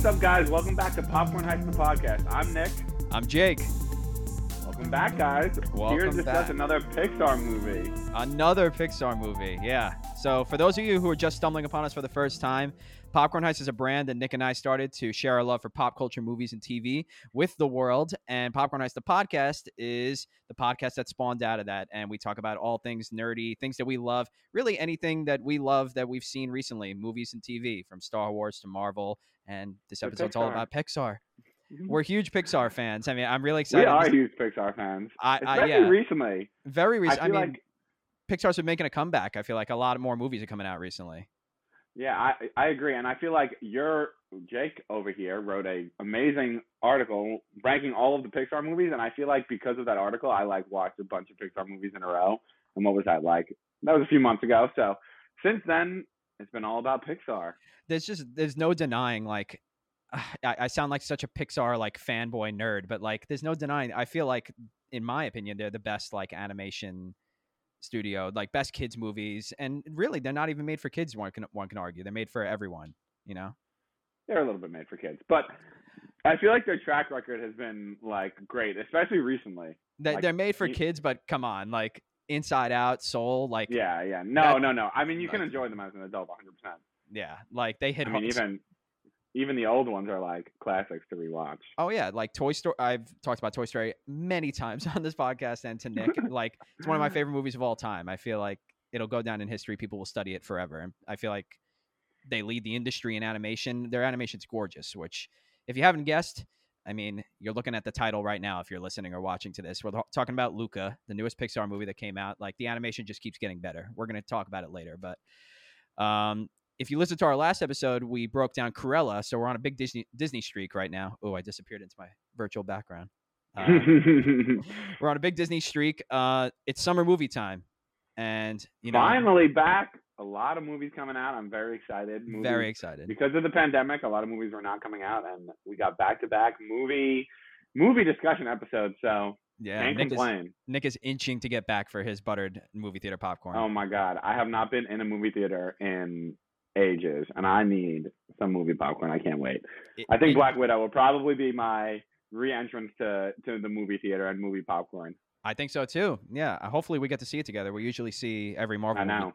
What's up, guys? Welcome back to Popcorn Heist, the podcast. I'm Nick. I'm Jake. Welcome back, guys. Welcome Here to discuss back. another Pixar movie. Another Pixar movie, yeah. So, for those of you who are just stumbling upon us for the first time, Popcorn Heist is a brand that Nick and I started to share our love for pop culture movies and TV with the world. And Popcorn Heist, the podcast, is the podcast that spawned out of that. And we talk about all things nerdy, things that we love, really anything that we love that we've seen recently, movies and TV, from Star Wars to Marvel. And this episode's all about Pixar. Mhm. We're huge Pixar fans. I mean, I'm really excited. We are huge Pixar fans, I, I, especially yeah, recently. very I feel I, mean, like, Pixar's been making a comeback. I feel like a lot more movies are coming out recently. yeah, I I agree, and I feel like your Jake over here wrote a amazing article ranking all of the Pixar movies, and I feel like because of that article, I like watched a bunch of Pixar movies in a row. And what was that like? That was a few months ago. So since then, it's been all about Pixar. There's just there's no denying like I, I sound like such a Pixar like fanboy nerd, but like there's no denying. I feel like, in my opinion, they're the best like animation studio, like best kids movies, and really they're not even made for kids. One can one can argue they're made for everyone. You know. They're a little bit made for kids, but I feel like their track record has been like great, especially recently. They, Like, they're made for kids, but come on, like Inside Out, Soul, like Yeah, yeah. No, That- no, no. I mean, you can enjoy them as an adult, 100%. yeah, like they hit. I mean, even even the old ones are like classics to rewatch. Oh yeah, like Toy Story. I've talked about Toy Story many times on this podcast and to Nick. like it's one of my favorite movies of all time. I feel like it'll go down in history. People will study it forever. And I feel like they lead the industry in animation. Their animation's gorgeous. Which, if you haven't guessed, I mean, you're looking at the title right now. If you're listening or watching to this, we're talking about Luca, the newest Pixar movie that came out. Like the animation just keeps getting better. We're gonna talk about it later, but. Um, if you listen to our last episode, we broke down Cruella, so we're on a big Disney Disney streak right now. Oh, I disappeared into my virtual background. Uh, we're on a big Disney streak. Uh, it's summer movie time, and you know, Finally back. A lot of movies coming out. I'm very excited. Movies, very excited. because of the pandemic. A lot of movies were not coming out, and we got back to back movie movie discussion episodes. So Yeah, can't Nick is, complain. Nick is inching to get back for his buttered movie theater popcorn. Oh my god, I have not been in a movie theater in ages, and I need some movie popcorn. I can't wait. It- I think it- Black Widow will probably be my re-entrance to to the movie theater and movie popcorn. I think so too. Yeah, uh, hopefully we get to see it together. We usually see every Marvel I movie. know.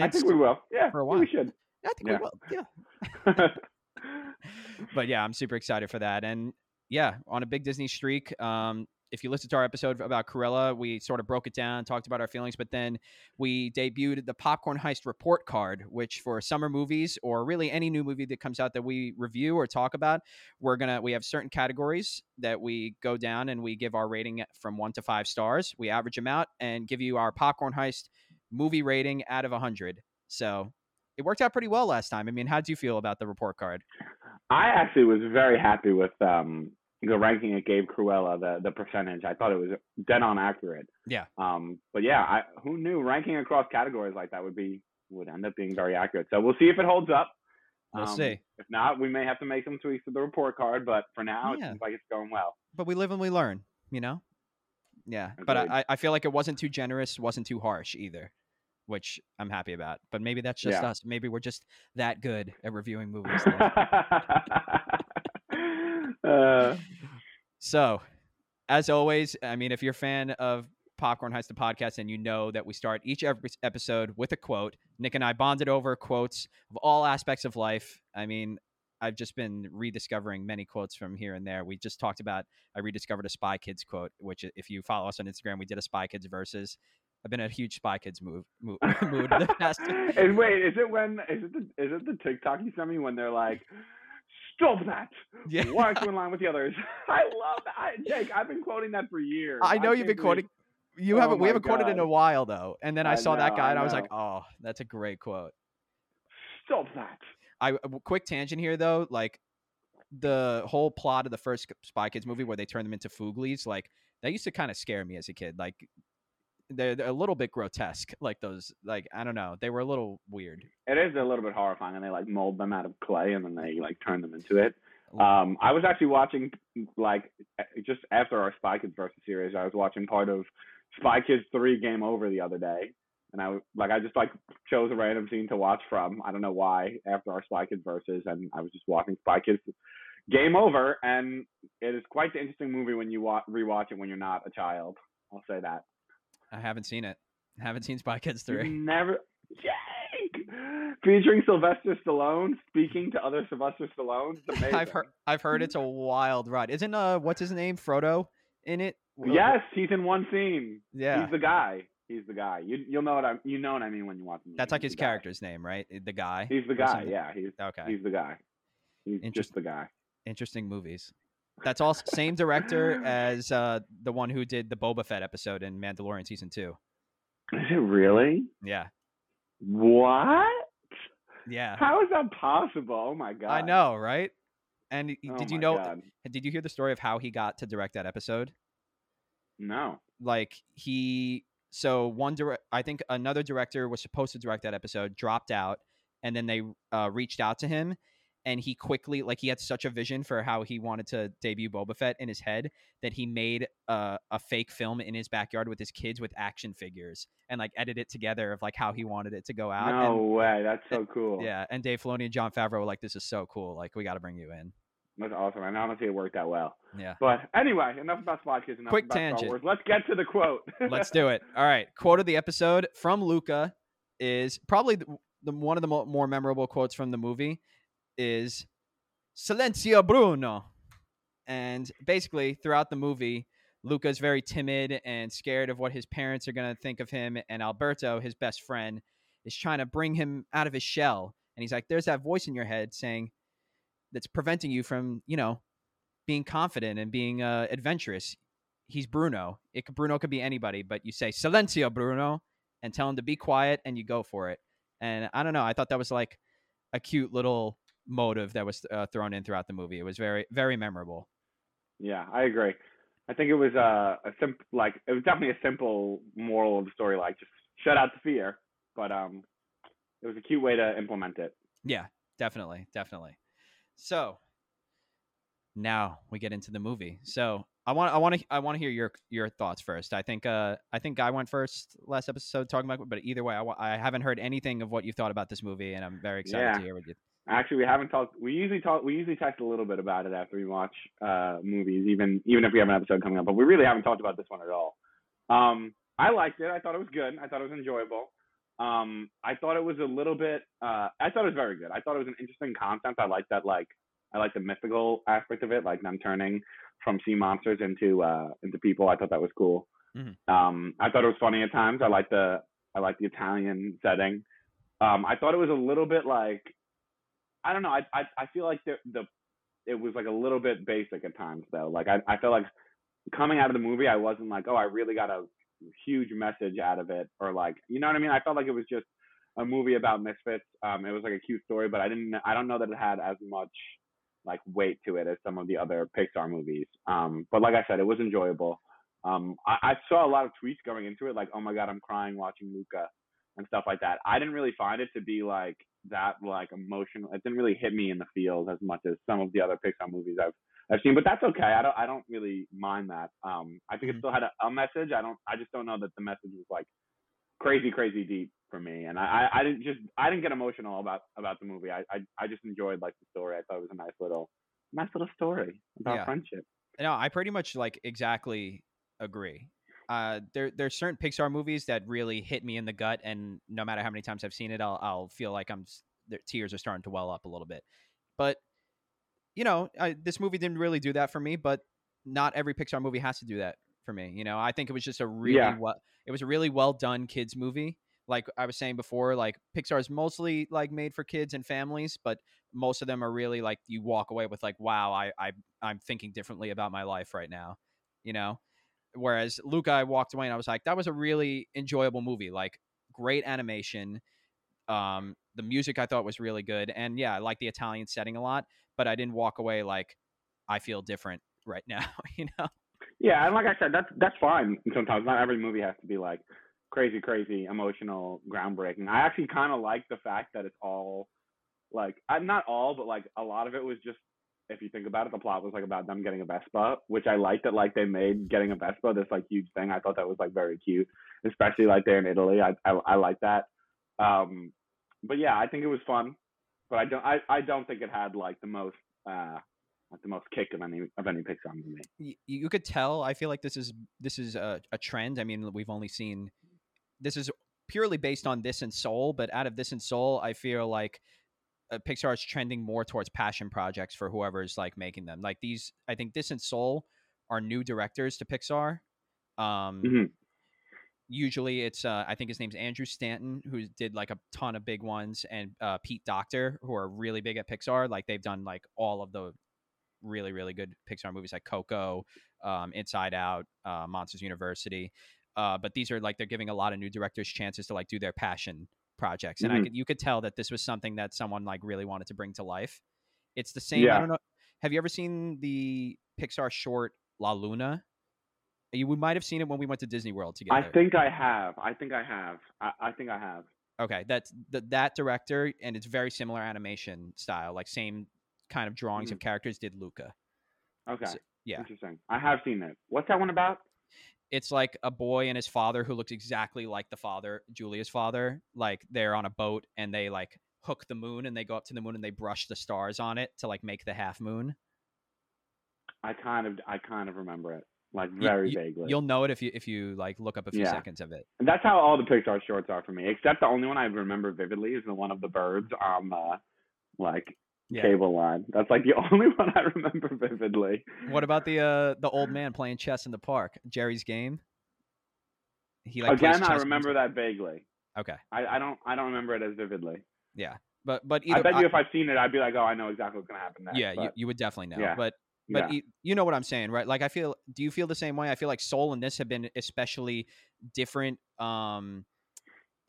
I think we will. Yeah, for a while. we should. I think yeah. we will. Yeah. but yeah, I'm super excited for that. And yeah, on a big Disney streak. Um, if you listen to our episode about Cruella, we sort of broke it down, talked about our feelings, but then we debuted the Popcorn Heist report card, which for summer movies or really any new movie that comes out that we review or talk about, we're gonna we have certain categories that we go down and we give our rating from one to five stars. We average them out and give you our Popcorn Heist movie rating out of a hundred. So it worked out pretty well last time. I mean, how do you feel about the report card? I actually was very happy with um the ranking it gave Cruella, the the percentage. I thought it was dead on accurate. Yeah. Um, but yeah, I who knew ranking across categories like that would be would end up being very accurate. So we'll see if it holds up. We'll Um, see. If not, we may have to make some tweaks to the report card. But for now, Yeah. it seems like it's going well. But we live and we learn, you know? Yeah. But Agreed. I, I- I feel like it wasn't too generous, wasn't too harsh either, which I'm happy about. But maybe that's just Yeah. us. Maybe we're just that good at reviewing movies. uh, so, as always, I mean, if you're a fan of Popcorn Heist the podcast and you know that we start each episode with a quote, Nick and I bonded over quotes of all aspects of life. I mean, I've just been rediscovering many quotes from here and there. We just talked about I rediscovered a Spy Kids quote, which uh, if you follow us on Instagram, we did a Spy Kids versus. I've been a huge Spy Kids move, mood, mood the past. and wait, is it when is it the is it the TikTok you sent me when they're like, stop that? Yeah. You in line with the others? I love that, I, Jake. I've been quoting that for years. I know you've been quoting. You Oh haven't. We oh haven't quoted in a while though. And then I, I saw that guy I and I was like, oh, that's a great quote. Stop that. I uh, quick tangent here though, like the whole plot of the first Spy Kids movie where they turn them into Fooglies, like that used to kind of scare me as a kid. Like they're, they're a little bit grotesque, like those. Like I don't know, they were a little weird. It is a little bit horrifying, and they like mold them out of clay, and then they like turn them into it. Um, I was actually watching like just after our Spy Kids versus series, I was watching part of Spy Kids Three Game Over the other day, and I like I just like chose a random scene to watch from. I don't know why after our Spy Kids versus, and I was just watching Spy Kids Game Over, and it is quite the interesting movie when you wa- rewatch it when you're not a child. I'll say that. I haven't seen it. I haven't seen Spy Kids You've three. Never. Jake! Featuring Sylvester Stallone speaking to other Sylvester Stallones. I've heard I've heard it's a wild ride. Isn't uh what's his name Frodo in it? Yes, he's in one scene. Yeah. He's the guy. He's the guy. You you'll know what I you know what I mean when you watch. That's like his the guy. character's name, right? The guy. He's the guy. Yeah, he's Okay. he's the guy. He's Interest- just the guy. Interesting movies. That's all same director as uh the one who did the Boba Fett episode in Mandalorian season two. Is it really? Yeah. What? Yeah. How is that possible? Oh my god. I know, right? And Oh did you know? God. Did you hear the story of how he got to direct that episode? No. Like he, so one direct, I think another director was supposed to direct that episode, dropped out, and then they uh, reached out to him, and he quickly, like he had such a vision for how he wanted to debut Boba Fett in his head that he made a, a fake film in his backyard with his kids with action figures and like edited it together of like how he wanted it to go out. No And, way. That's eh, so cool. yeah, and Dave Filoni and Jon Favreau were like, "This is so cool! Like, we got to bring you in." That's awesome. And honestly, it worked out well. Yeah. But anyway, enough about Spy Kids. Enough Quick about Star tangent. Wars. Let's get to the quote. Let's do it. All right. Quote of the episode from Luca is probably the, the one of the mo- more memorable quotes from the movie is Silencio Bruno. And basically, throughout the movie, Luca's very timid and scared of what his parents are going to think of him. And Alberto, his best friend, is trying to bring him out of his shell. And he's like, There's that voice in your head saying that's preventing you from, you know, being confident and being uh, adventurous. He's Bruno. It could, Bruno could be anybody, but you say Silencio Bruno and tell him to be quiet, and you go for it. And I don't know. I thought that was like a cute little motive that was uh, thrown in throughout the movie. It was very, very memorable. yeah, I agree. I think it was uh, a simple, like it was definitely a simple moral of the story, like just shut out the fear. But um, it was a cute way to implement it. Yeah, definitely, definitely. So now we get into the movie. So I want, I want to, I want to hear your your thoughts first. I think, uh, I think I went first last episode talking about, but either way, I, I haven't heard anything of what you thought about this movie, and I'm very excited Yeah. to hear what you. Actually, we haven't talked. We usually talk. We usually text a little bit about it after we watch uh, movies, even even if we have an episode coming up. But we really haven't talked about this one at all. Um, I liked it. I thought it was good. I thought it was enjoyable. Um, I thought it was a little bit. Uh, I thought it was very good. I thought it was an interesting concept. I like that. Like, I like the mythical aspect of it, like them turning from sea monsters into uh, into people. I thought that was cool. Mhm. Um, I thought it was funny at times. I like the I like the Italian setting. Um, I thought it was a little bit like I don't know. I I I feel like the the it was like a little bit basic at times though. Like I I felt like coming out of the movie, I wasn't like, oh, I really got a huge message out of it, or like, you know what I mean? I felt like it was just a movie about misfits. Um, it was like a cute story, but I didn't. I don't know that it had as much like weight to it as some of the other Pixar movies. Um, but like I said, it was enjoyable. Um, I, I saw a lot of tweets going into it, like, oh my god, I'm crying watching Luca and stuff like that. I didn't really find it to be like that, like emotional. It didn't really hit me in the feels as much as some of the other Pixar movies I've I've seen. But that's okay. I don't I don't really mind that. Um, I think it Mhm. still had a, a message. I don't. I just don't know that the message was like crazy, crazy deep for me. And I, I, didn't just I didn't get emotional about about the movie. I, I I just enjoyed like the story. I thought it was a nice little nice little story about Yeah. friendship. No, I pretty much like exactly agree. Uh, there there's certain Pixar movies that really hit me in the gut, and no matter how many times I've seen it, I'll I'll feel like I'm s- the tears are starting to well up a little bit. But you know, I, this movie didn't really do that for me. But not every Pixar movie has to do that for me. You know, I think it was just a really Yeah. well it was a really well done kids movie. Like I was saying before, like Pixar is mostly like made for kids and families, but most of them are really like you walk away with like, wow, I I I'm thinking differently about my life right now. You know, whereas Luca, I walked away and I was like, that was a really enjoyable movie. Like great animation. Um, the music I thought was really good, and yeah, I like the Italian setting a lot. But I didn't walk away like I feel different right now. You know? Yeah, and like I said, that's that's fine. Sometimes not every movie has to be like crazy, crazy, emotional, groundbreaking. I actually kind of like the fact that it's all like not all, but like a lot of it was just if you think about it, the plot was like about them getting a Vespa, which I liked that like they made getting a Vespa this like huge thing. I thought that was like very cute, especially like they're in Italy. I I, I like that. Um, but yeah, I think it was fun, but I don't I, I don't think it had like the most uh like the most kick of any of any Pixar movie. you, you could tell i feel like this is this is a, a trend i mean we've only seen this is purely based on this and soul but out of this and soul i feel like uh, pixar is trending more towards passion projects for whoever's like making them. Like these i think this and soul are new directors to pixar. Um Mhm. usually it's uh i think his name's andrew stanton who did like a ton of big ones and uh pete docter who are really big at pixar. Like they've done like all of the really really good pixar movies like coco um inside out uh monsters university uh but these are like they're giving a lot of new directors chances to like do their passion projects and i Mhm. could you could tell that this was something that someone like really wanted to bring to life it's the same i Yeah. don't know have you ever seen the pixar short la luna you we might have seen it when we went to disney world together I think I have. I think I have. I, I think I have. Okay, that's the, that director, and it's very similar animation style, like same kind of drawings of characters. Did Luca? Okay. So- yeah. Interesting. I have seen it. What's that one about? It's like a boy and his father who looks exactly like the father, Julia's father. Like they're on a boat and they like hook the moon and they go up to the moon and they brush the stars on it to like make the half moon. I kind of I kind of remember it. Like You- very you- vaguely. You'll know it if you if you like look up a few Yeah. seconds of it. And that's how all the Pixar shorts are for me. Except the only one I remember vividly is the one of the birds on the like Yeah. cable line. That's like the only one I remember vividly. What about the uh the old man playing chess in the park? Jerry's game. He like Again, I remember that vaguely. Okay, I, I don't I don't remember it as vividly. yeah, but but I either bet you if I've seen it, I'd be like, oh, I know exactly what's gonna happen next. yeah, you, but, you would definitely know. yeah, But yeah. but you, you know what I'm saying, right? Like I feel do you feel the same way? I feel like Soul and this have been especially different um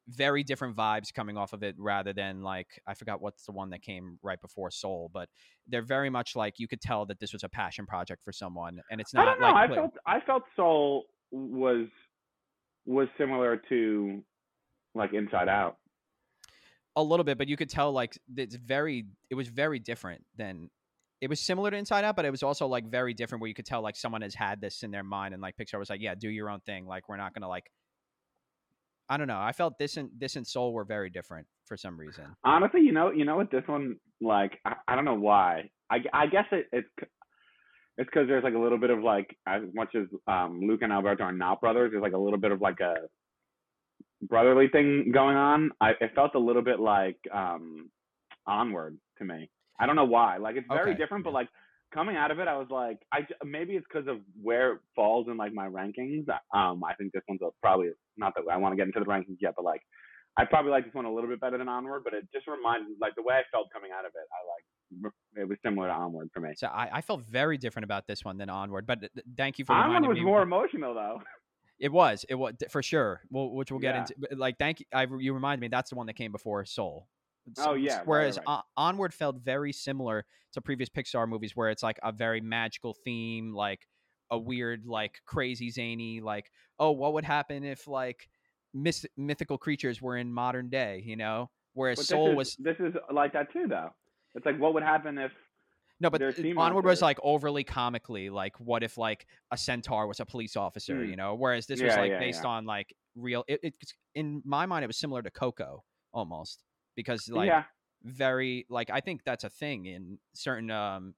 very different vibes coming off of it rather than like I forgot what's the one that came right before Soul, but they're very much like you could tell that this was a passion project for someone and it's not. I don't know. like I felt I felt Soul was was similar to like Inside Out. a little bit, but you could tell like it's very it was very different than it was similar to Inside Out, but it was also like very different where you could tell like someone has had this in their mind and like Pixar was like, yeah, do your own thing. Like we're not gonna like I don't know. I felt this and this and Soul were very different for some reason. Honestly, you know, you know what this one like I, I don't know why. I, I guess it, it's it's because there's like a little bit of like as much as um Luke and Alberto are not brothers, there's like a little bit of like a brotherly thing going on. I it felt a little bit like um onward to me. I don't know why. Like it's very Okay, different, but like coming out of it, I was like, I maybe it's because of where it falls in like my rankings. Um, I think this one's a, probably not that I want to get into the rankings yet, but like I probably like this one a little bit better than Onward. But it just reminded like the way I felt coming out of it. I like it was similar to Onward for me. So I, I felt very different about this one than Onward. But th- th- thank you for Onward reminding was me. more emotional though. It was. It was for sure. Well, which we'll get Yeah. into. but, Like, thank you. I, you reminded me that's the one that came before Soul. Oh, yeah, right, right, Whereas right. On- Onward felt very similar to previous Pixar movies, where it's like a very magical theme, like a weird, like crazy zany, like oh, what would happen if like myth- mythical creatures were in modern day? You know. Whereas But Soul is, was this is like that too though. It's like what would happen if no, but Onward was like overly comically, like what if like a centaur was a police officer? Mm. You know. Whereas this was like yeah, based yeah. on like real. It, it's in my mind, it was similar to Coco almost because like yeah very like I think that's a thing in certain um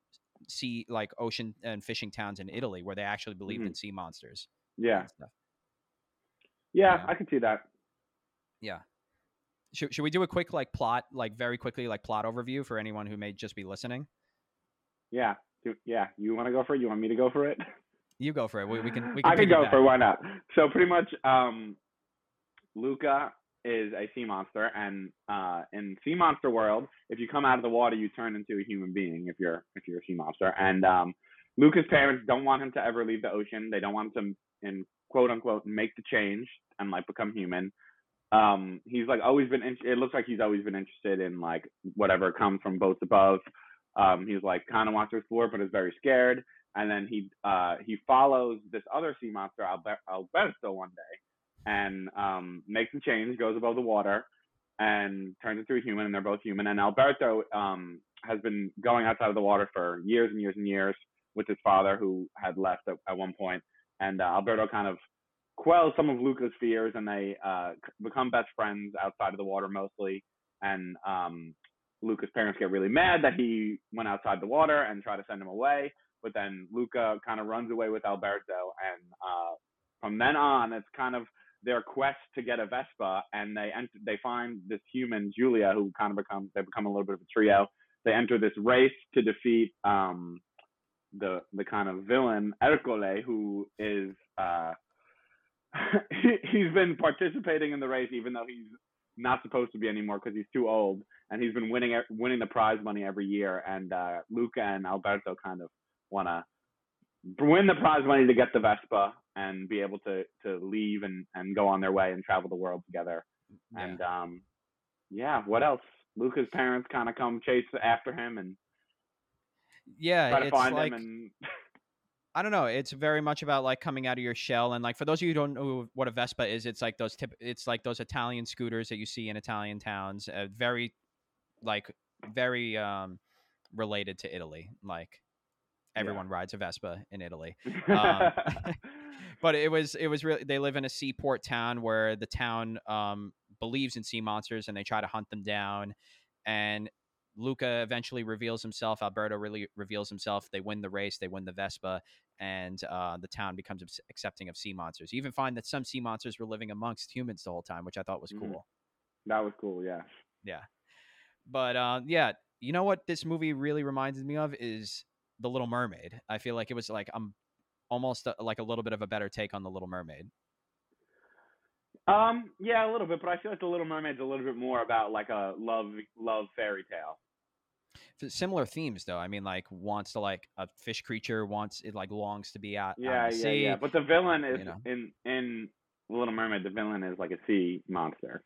sea like ocean and fishing towns in Italy where they actually believed Mhm. in sea monsters. yeah yeah. I can see that. Yeah. Should, should we do a quick like plot like very quickly like plot overview for anyone who may just be listening? Yeah yeah. You want to go for it? You want me to go for it? You go for it. We, we can we can I can go piggyback. for it, why not? So pretty much, um, Luca is a sea monster, and uh, in sea monster world, if you come out of the water, you turn into a human being. If you're if you're a sea monster, and um, Luca's parents don't want him to ever leave the ocean. They don't want him to, in quote unquote, make the change and like become human. um, he's like always been. In, it looks like he's always been interested in like whatever comes from boats above. Um, he's like kind of wants to explore, but is very scared. And then he uh, he follows this other sea monster, Alber- Alberto, one day, and um, makes a change, goes above the water, and turns into a human. And they're both human. And Alberto um, has been going outside of the water for years and years and years with his father, who had left at, at one point. And uh, Alberto kind of quells some of Luca's fears, and they uh, become best friends outside of the water mostly. And um, Luca's parents get really mad that he went outside the water and try to send him away. But then Luca kind of runs away with Alberto, and uh, from then on, it's kind of their quest to get a Vespa, and they enter, they find this human Julia, who kind of becomes they become a little bit of a trio. They enter this race to defeat um, the the kind of villain Ercole, who is uh, he, has been participating in the race even though he's not supposed to be anymore because he's too old, and he's been winning winning the prize money every year. And uh, Luca and Alberto kind of want to win the prize money to get the Vespa and be able to to leave and and go on their way and travel the world together. Yeah. And um, yeah, what else? Luca's parents kind of come chase after him and yeah, try to find like, him and. I don't know. It's very much about like coming out of your shell, and like for those of you who don't know what a Vespa is, it's like those tip. It's like those Italian scooters that you see in Italian towns. Uh, very, like, very um, related to Italy. Like, everyone yeah. rides a Vespa in Italy. Um, but it was it was really they live in a seaport town where the town um, believes in sea monsters and they try to hunt them down. And Luca eventually reveals himself. Alberto really reveals himself. They win the race. They win the Vespa, and uh, the town becomes accepting of sea monsters. You even find that some sea monsters were living amongst humans the whole time, which I thought was mm-hmm. cool. Mm. That was cool. Yeah. Yeah. But uh, yeah, you know what this movie really reminds me of is The Little Mermaid. I feel like it was like I'm almost a, like a little bit of a better take on The Little Mermaid. Um, yeah, a little bit, but I feel like The Little Mermaid's a little bit more about like a love love fairy tale similar themes though. I mean, like wants to like a fish creature wants it like longs to be out. Yeah, out yeah, sea, yeah. But the villain is you know? in in Little Mermaid. The villain is like a sea monster.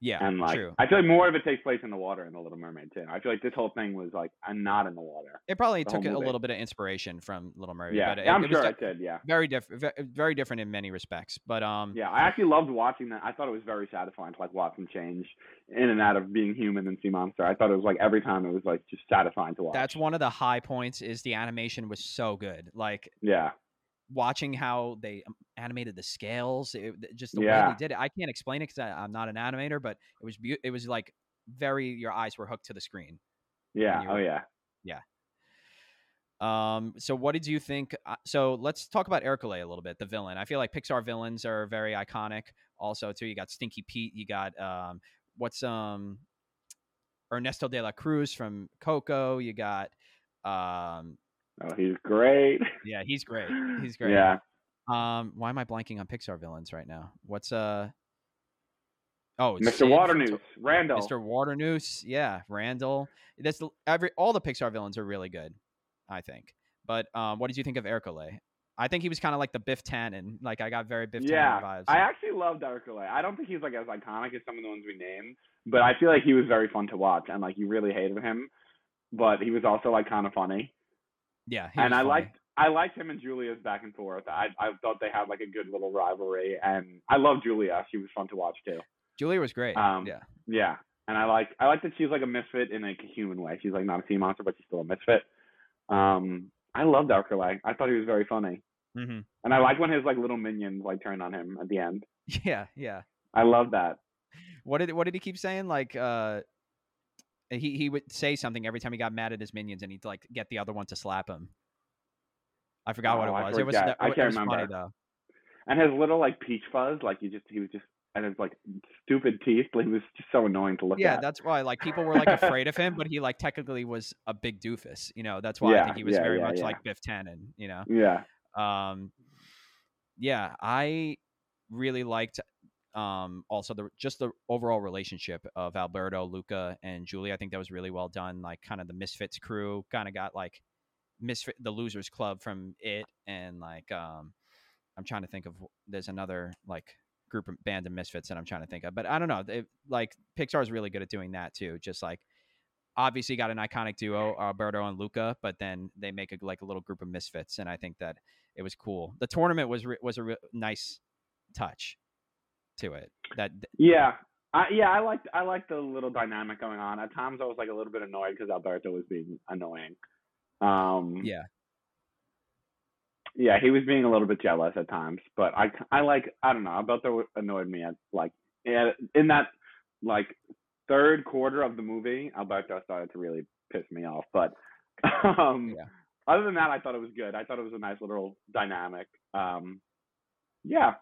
Yeah, and like true. I feel like more of it takes place in the water in the Little Mermaid too. I feel like this whole thing was like I'm not in the water. It probably took a little bit of inspiration from Little Mermaid. Yeah, but it, I'm it sure it did. Yeah, very different, very different in many respects. But um, yeah, I actually loved watching that. I thought it was very satisfying to like watch them change in and out of being human and sea monster. I thought it was like every time it was like just satisfying to watch. That's one of the high points. Is the animation was so good. Like yeah, watching how they um, animated the scales, it, just the yeah. way they did it. I can't explain it because I'm not an animator, but it was be- it was like very your eyes were hooked to the screen. Yeah. Oh yeah. Yeah. Um. So, what did you think? Uh, so, let's talk about Ercole a little bit. The villain. I feel like Pixar villains are very iconic. Also, too, you got Stinky Pete. You got um, what's um, Ernesto de la Cruz from Coco. You got um, Oh, he's great. Yeah, he's great. He's great. yeah. Um, why am I blanking on Pixar villains right now? What's uh? Oh, Mr. Waternoose, Randall. Mr. Waternoose, yeah, Randall. That's every all the Pixar villains are really good, I think. But um, what did you think of Ercole? I think he was kind of like the Biff Tannen. Like I got very Biff yeah, Tannen vibes. I actually loved Ercole. I don't think he's like as iconic as some of the ones we named, but I feel like he was very fun to watch, and like you really hated him, but he was also like kind of funny. Yeah, and I funny. liked I liked him and Julia's back and forth. I I thought they had like a good little rivalry, and I love Julia. She was fun to watch too. Julia was great. Um, yeah, yeah, and I like I like that she's like a misfit in like a human way. She's like not a sea monster, but she's still a misfit. Um, I loved Ercole. I thought he was very funny, mm-hmm. and I like when his like little minions like turned on him at the end. Yeah, yeah. I love that. What did what did he keep saying? Like, uh, he he would say something every time he got mad at his minions, and he'd like get the other one to slap him. I forgot oh, what it was. I it was. I can't it was remember. Funny, though. And his little like peach fuzz, like he just he was just and his like stupid teeth, like he was just so annoying to look yeah, at. Yeah, that's why like people were like afraid of him, but he like technically was a big doofus. You know, that's why yeah, I think he was yeah, very much like Biff Tannen. You know. Yeah. Um. Yeah, I really liked um also the just the overall relationship of Alberto, Luca, and Julie. I think that was really well done. Like kind of the Misfits crew kind of got like the losers club from it and like um i'm trying to think of there's another like group of band of misfits that I'm trying to think of. But I don't know. Like Pixar is really good at doing that too. Just like obviously got an iconic duo, Alberto and Luca, but then they make a, like a little group of misfits, and I think that it was cool. The tournament was re- was a re- nice touch to it. That Yeah. I, yeah, I liked I liked the little dynamic going on. At times, I was like a little bit annoyed because Alberto was being annoying. Um, yeah, yeah, he was being a little bit jealous at times, but I I like I don't know. Alberto annoyed me at like in in that like third quarter of the movie. Alberto started to really piss me off, but um, Yeah. other than that, I thought it was good. I thought it was a nice little dynamic. Um, yeah,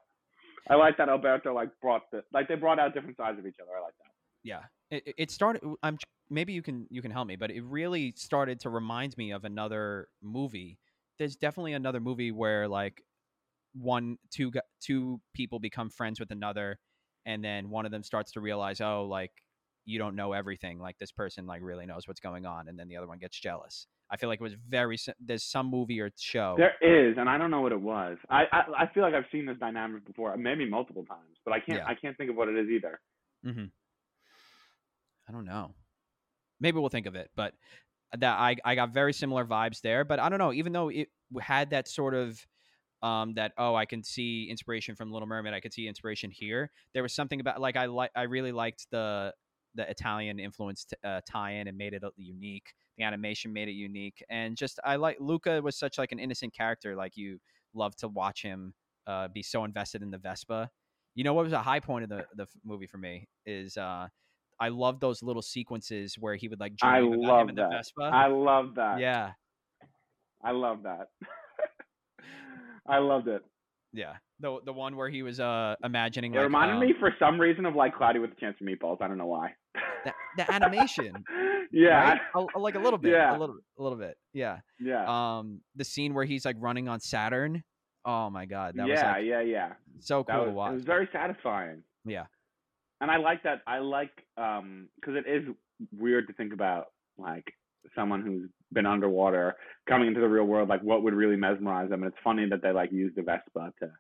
I like that Alberto like brought the like they brought out different sides of each other. I like that. yeah. It, it- started. I'm maybe you can you can help me, but it really started to remind me of another movie. There's definitely another movie where like one two two people become friends with another, and then one of them starts to realize, oh, like you don't know everything. Like this person like really knows what's going on, and then the other one gets jealous. I feel like it was very. There's some movie or show. There is, and I don't know what it was. I, I I feel like I've seen this dynamic before, maybe multiple times, but I can't Yeah. I can't think of what it is either. Mm-hmm. I don't know. Maybe we'll think of it, but that I I got very similar vibes there. But I don't know. Even though it had that sort of um that oh I can see inspiration from Little Mermaid, I could see inspiration here. There was something about like I like I really liked the the Italian influenced uh, tie-in and made it unique. The animation made it unique, and just I like Luca was such like an innocent character. Like you love to watch him uh, be so invested in the Vespa. You know what was a high point of the the movie for me is uh I love those little sequences where he would like I dream about him love in the that. Vespa. I love that. yeah, I love that. I loved it. yeah. The the one where he was uh imagining It like reminded um, me for some reason of like Cloudy with a Chance of Meatballs. I don't know why. the, the animation. yeah. right? A- like a little bit, Yeah. a little a little bit. Yeah. Yeah. Um, the scene where he's like running on Saturn. Oh my god, that was yeah, like yeah, yeah. so cool was, to watch. it was very satisfying. Yeah. And I like that. I like um because it is weird to think about like someone who's been underwater coming into the real world. Like what would really mesmerize them? And it's funny that they like use the Vespa to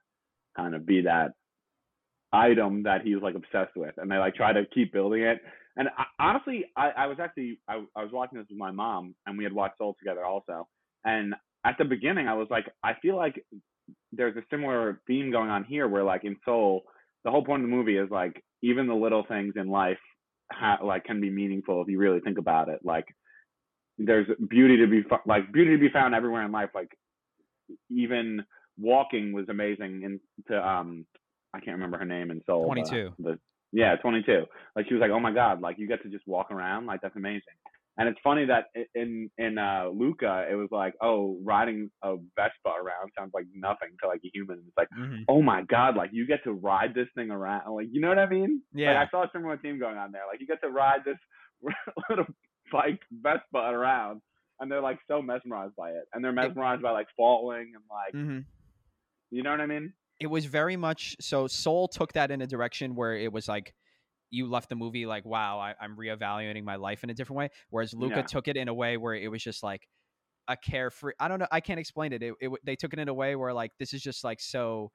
kind of be that item that he's like obsessed with, and they like try to keep building it. And I, honestly, I, I was actually I, I was watching this with my mom, and we had watched Soul together also. And at the beginning, I was like, I feel like there's a similar theme going on here, where like in Soul, the whole point of the movie is like even the little things in life ha- like can be meaningful if you really think about it. Like there's beauty to be fo- like beauty to be found everywhere in life. Like even walking was amazing. And to um, I can't remember her name in Soul. but, uh, 22. The, yeah, 22. Like she was like, oh my god, like you get to just walk around. Like that's amazing. And it's funny that in in uh, Luca, it was like, oh, riding a Vespa around sounds like nothing to like a human. It's like, Mhm. oh my god, like you get to ride this thing around. Like you know what I mean? Yeah. Like I saw a similar theme going on there. Like you get to ride this little bike Vespa around, and they're like so mesmerized by it, and they're mesmerized by like falling and like, Mhm. you know what I mean? it was very much so soul took that in a direction where it was like you left the movie like wow I, i'm reevaluating my life in a different way whereas luca Yeah. took it in a way where it was just like a carefree i don't know i can't explain it. It, it they took it in a way where like this is just like so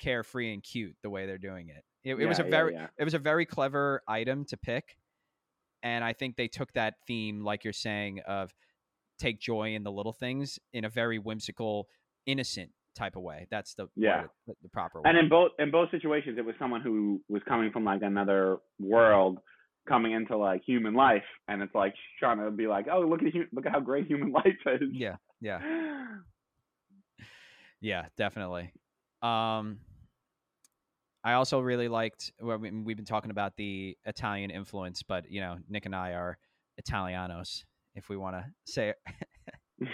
carefree and cute the way they're doing it it, it was a Yeah, yeah, very yeah. it was a very clever item to pick and i think they took that theme like you're saying of take joy in the little things in a very whimsical innocent type of way that's the Yeah. the, the proper way And in both in both situations, it was someone who was coming from like another world, coming into like human life, and it's like trying to be like, oh, look at look at how great human life is. yeah yeah Yeah, definitely. Um, I also really liked. Well, we, we've been talking about the Italian influence, but you know, Nick and I are Italianos, if we want to say it.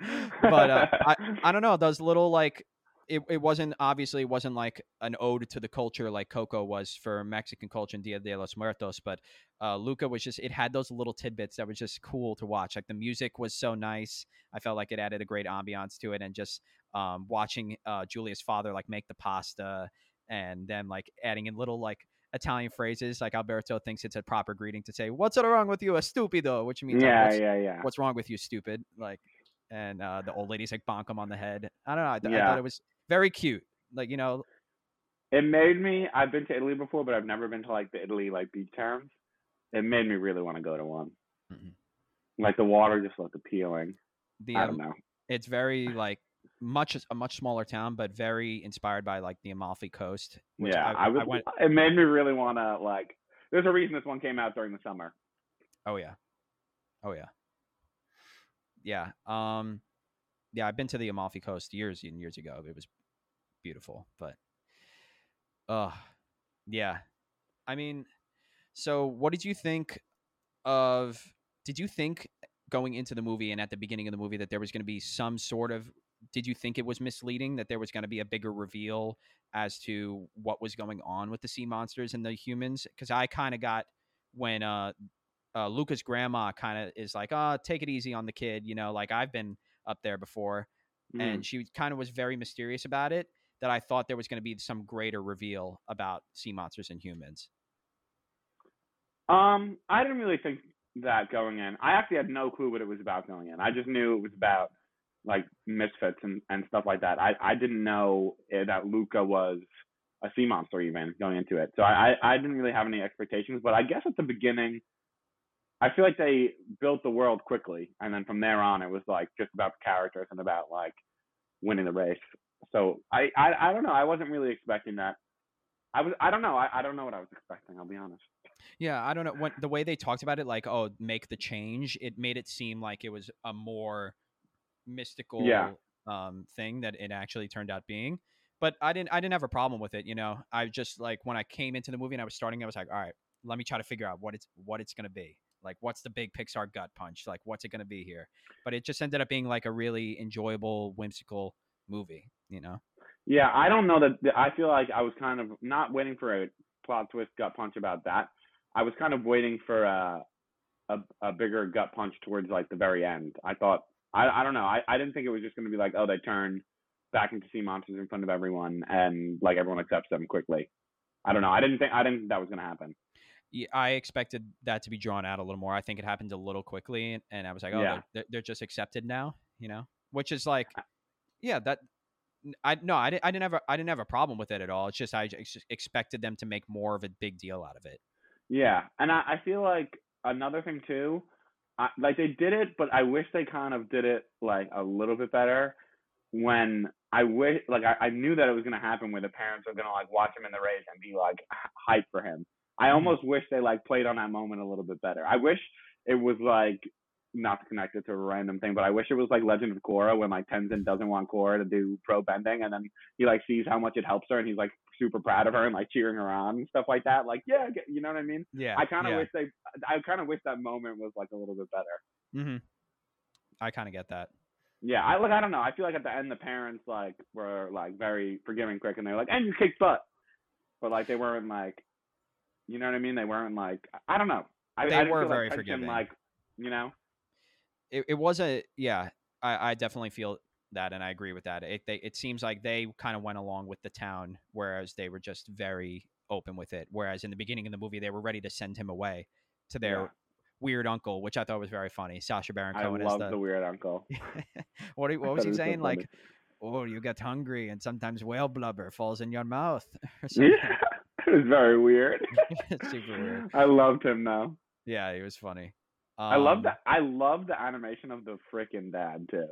but uh, I, I don't know those little like it, it wasn't obviously it wasn't like an ode to the culture like Coco was for Mexican culture and Dia de los Muertos, but uh, Luca was just it had those little tidbits that was just cool to watch. Like the music was so nice. I felt like it added a great ambiance to it, and just um, watching uh, Julia's father like make the pasta and then like adding in little like Italian phrases like Alberto thinks it's a proper greeting to say "What's wrong with you, a stupido," which means like, yeah, what's, yeah, yeah. what's wrong with you, stupid? Like, and uh, the old lady's like bonk him on the head. I don't know. I, th- I thought it was very cute. Like you know, it made me. I've been to Italy before, but I've never been to like the Italy like beach towns. It made me really want to go to one. Mhm. Like the water just looked appealing. The I um, don't know. it's very like much a much smaller town, but very inspired by like the Amalfi Coast. Yeah, I, I, was. went. It made me really want to like. There's a reason this one came out during the summer. Oh yeah, oh yeah, yeah. Um, yeah. I've been to the Amalfi Coast years and years ago. It was beautiful, but uh, yeah. I mean, so what did you think of? Did you think going into the movie and at the beginning of the movie that there was going to be some sort of? Did you think it was misleading that there was going to be a bigger reveal as to what was going on with the sea monsters and the humans? Because I kind of got when uh, uh, Luca's grandma kind of is like, "Oh, take it easy on the kid," you know, like I've been up there before, Mm. and she kind of was very mysterious about it. That I thought there was going to be some greater reveal about sea monsters and humans. Um, I didn't really think that going in. I actually had no clue what it was about going in. I just knew it was about like misfits and, and stuff like that. I, I didn't know eh, that Luca was a sea monster even going into it. So I I didn't really have any expectations. But I guess at the beginning, I feel like they built the world quickly, and then from there on, it was like just about the characters and about like winning the race. So I I, I don't know. I wasn't really expecting that. I was I don't know. I, I don't know what I was expecting. I'll be honest. Yeah, I don't know when the way they talked about it, like oh, make the change. It made it seem like it was a more mystical Yeah. um, thing that it actually turned out being. But I didn't. I didn't have a problem with it. You know, I just like when I came into the movie and I was starting, I was like, all right, let me try to figure out what it's what it's gonna be. Like, what's the big Pixar gut punch? Like, what's it gonna be here? But it just ended up being like a really enjoyable, whimsical movie. You know. Yeah, I don't know that. I feel like I was kind of not waiting for a plot twist gut punch about that. I was kind of waiting for a a, a bigger gut punch towards like the very end. I thought I I don't know. I, I didn't think it was just going to be like oh they turn back into sea monsters in front of everyone and like everyone accepts them quickly. I don't know. I didn't think I didn't think that was going to happen. Yeah, I expected that to be drawn out a little more. I think it happened a little quickly, and, and I was like, oh, Yeah. they're, they're just accepted now, you know, which is like, yeah, that. I no, I didn't. I didn't have a, I didn't have a problem with it at all. It's just I ex- expected them to make more of a big deal out of it. Yeah, and I, I feel like another thing too, I, like they did it, but I wish they kind of did it like a little bit better. When I wish, like I, I knew that it was gonna happen, where the parents are gonna like watch him in the race and be like h- hype for him. I Mhm. almost wish they like played on that moment a little bit better. I wish it was like not to connect it to a random thing, but I wish it was like Legend of Korra when like Tenzin doesn't want Korra to do pro bending, and then he like sees how much it helps her, and he's like super proud of her and like cheering her on and stuff like that. Like yeah, get- you know what I mean? Yeah, I kind of yeah. wish they, I kind of wish that moment was like a little bit better. Mm-hmm. I kind of get that. Yeah, I like, I don't know. I feel like at the end the parents like were like very forgiving, quick, and they're like, and you kicked butt, but like they weren't like, you know what I mean? They weren't like, I don't know. I, They I were very like, forgiving. Like, you know, It, it was a yeah. I, I definitely feel that, and I agree with that. It they, it seems like they kind of went along with the town, whereas they were just very open with it. Whereas in the beginning of the movie, they were ready to send him away to their Yeah. weird uncle, which I thought was very funny. Sacha Baron I Cohen love is the weird uncle. what, what was he was so saying? like, oh, you get hungry, and sometimes whale blubber falls in your mouth. or yeah, was very weird. Super weird. I loved him though. Yeah, he was funny. I love the. Um, I love the animation of the freaking dad too.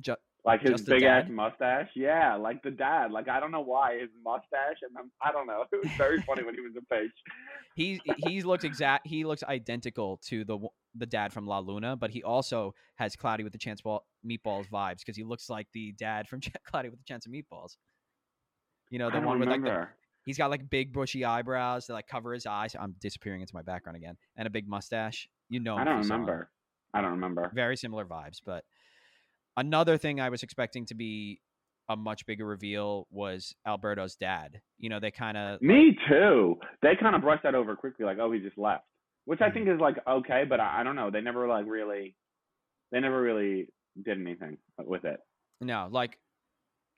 Ju- Like his big ass mustache. Yeah, like the dad. Like I don't know why his mustache and then I don't know. It was very funny when he was a page. he he looks exact. He looks identical to the the dad from La Luna, but he also has Cloudy with the Chance ball, Meatballs vibes because he looks like the dad from Cloudy with the Chance of Meatballs. You know, the one with like the, remember. He's got like big bushy eyebrows that like cover his eyes. I'm disappearing into my background again, and a big mustache. You know, I don't remember. I don't remember. Very similar vibes, but another thing I was expecting to be a much bigger reveal was Alberto's dad. You know, they kind of Me too. They kind of brushed that over quickly, like, oh, he just left, which I Mhm. think is like okay, but I, I don't know. They never like really, they never really did anything with it. no, like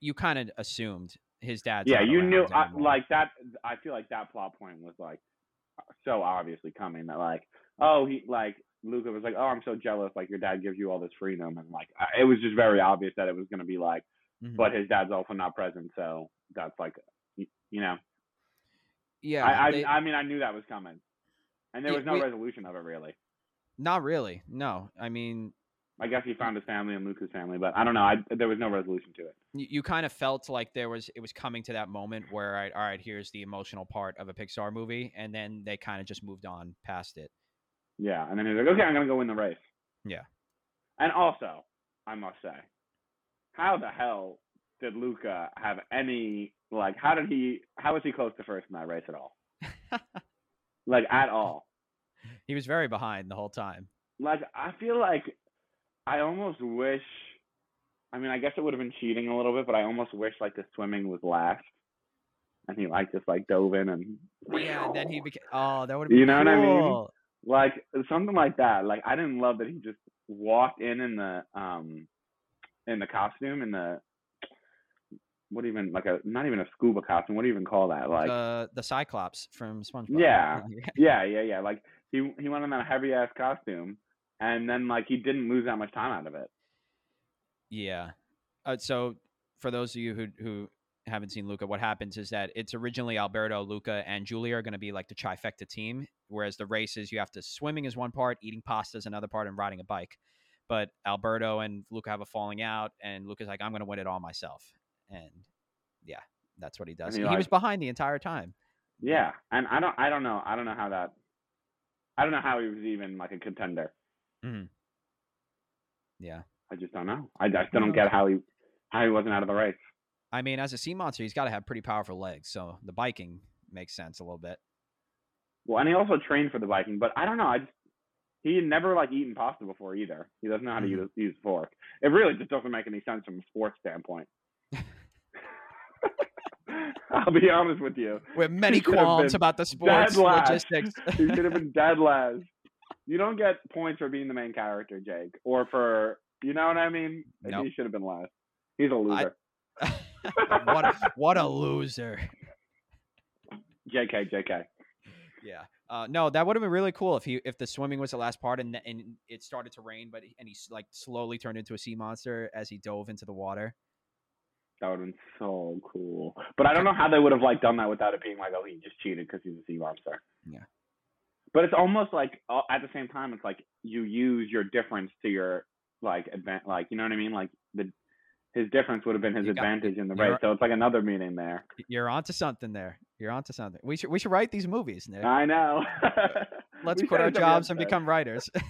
you kind of assumed his dad's. yeah, you knew I, like that. I feel like that plot point was like so obviously coming that like, oh, he like Luca was like, oh, I'm so jealous. Like your dad gives you all this freedom, and like I- it was just very obvious that it was gonna be like, Mhm. but his dad's also not present, so that's like You know, Yeah, I I, they- I mean I knew that was coming, and there was no we- resolution of it really. not really. No, I mean, I guess he found his family and Luca's family, but I don't know. I, there was no resolution to it. you, you kind of felt like there was it was coming to that moment where I, all right, here's the emotional part of a Pixar movie, and then they kind of just moved on past it. Yeah, and then he was like, okay, I'm gonna go win the race. Yeah. And also, I must say, how the hell did Luca have any like? How did he? How was he close to first in that race at all? like at all? he was very behind the whole time. Like I feel like I almost wish. I mean, I guess it would have been cheating a little bit, but I almost wish like the swimming was last, and he like just like dove in and. Yeah, and then he became. Oh, that would have been You know what I mean? like something like that. Like I didn't love that he just walked in in the um in the costume in the what even like a not even a scuba costume. What do you even call that? Like the the Cyclops from SpongeBob. Yeah. yeah, yeah, yeah. Like he he went in that heavy ass costume, and then like he didn't lose that much time out of it. Yeah. Uh, so for those of you who who haven't seen Luca, what happens is that it's originally Alberto, Luca, and Julia are going to be like the trifecta team, whereas the races you have to swimming is one part, eating pasta is another part, and riding a bike. But Alberto and Luca have a falling out, and Luca's like, "I'm going to win it all myself," and yeah, that's what he does. he he was behind the entire time. Yeah, and I don't I don't know I don't know how that I don't know how he was even like a contender. Yeah. I just don't know. I, I still don't get how he how he wasn't out of the race. I mean, as a sea monster, he's got to have pretty powerful legs, so the biking makes sense a little bit. Well, and he also trained for the biking, but I don't know. I just he had never like eaten pasta before either. He doesn't know how to Mhm. use use a fork. It really just doesn't make any sense from a sports standpoint. I'll be honest with you. With many qualms about the sports dead logistics. He should have been dead last. You don't get points for being the main character, Jake, or for you know what I mean. Nope. He should have been last. He's a loser. what a, what a loser. Jk, Jk. Yeah. Uh, no, that would have been really cool if he if the swimming was the last part and and it started to rain, but and he like slowly turned into a sea monster as he dove into the water. That would have been so cool. But I don't know how they would have like done that without it being like, oh, he just cheated because he's a sea monster. Yeah. But it's almost like uh, at the same time, it's like you use your difference to your like advan like you know what I mean? Like the his difference would have been his advantage in the you're- race. So it's like another meaning there. You're onto something there. You're onto something. We should we should write these movies, Nick. I know. Let's quit our jobs and become writers.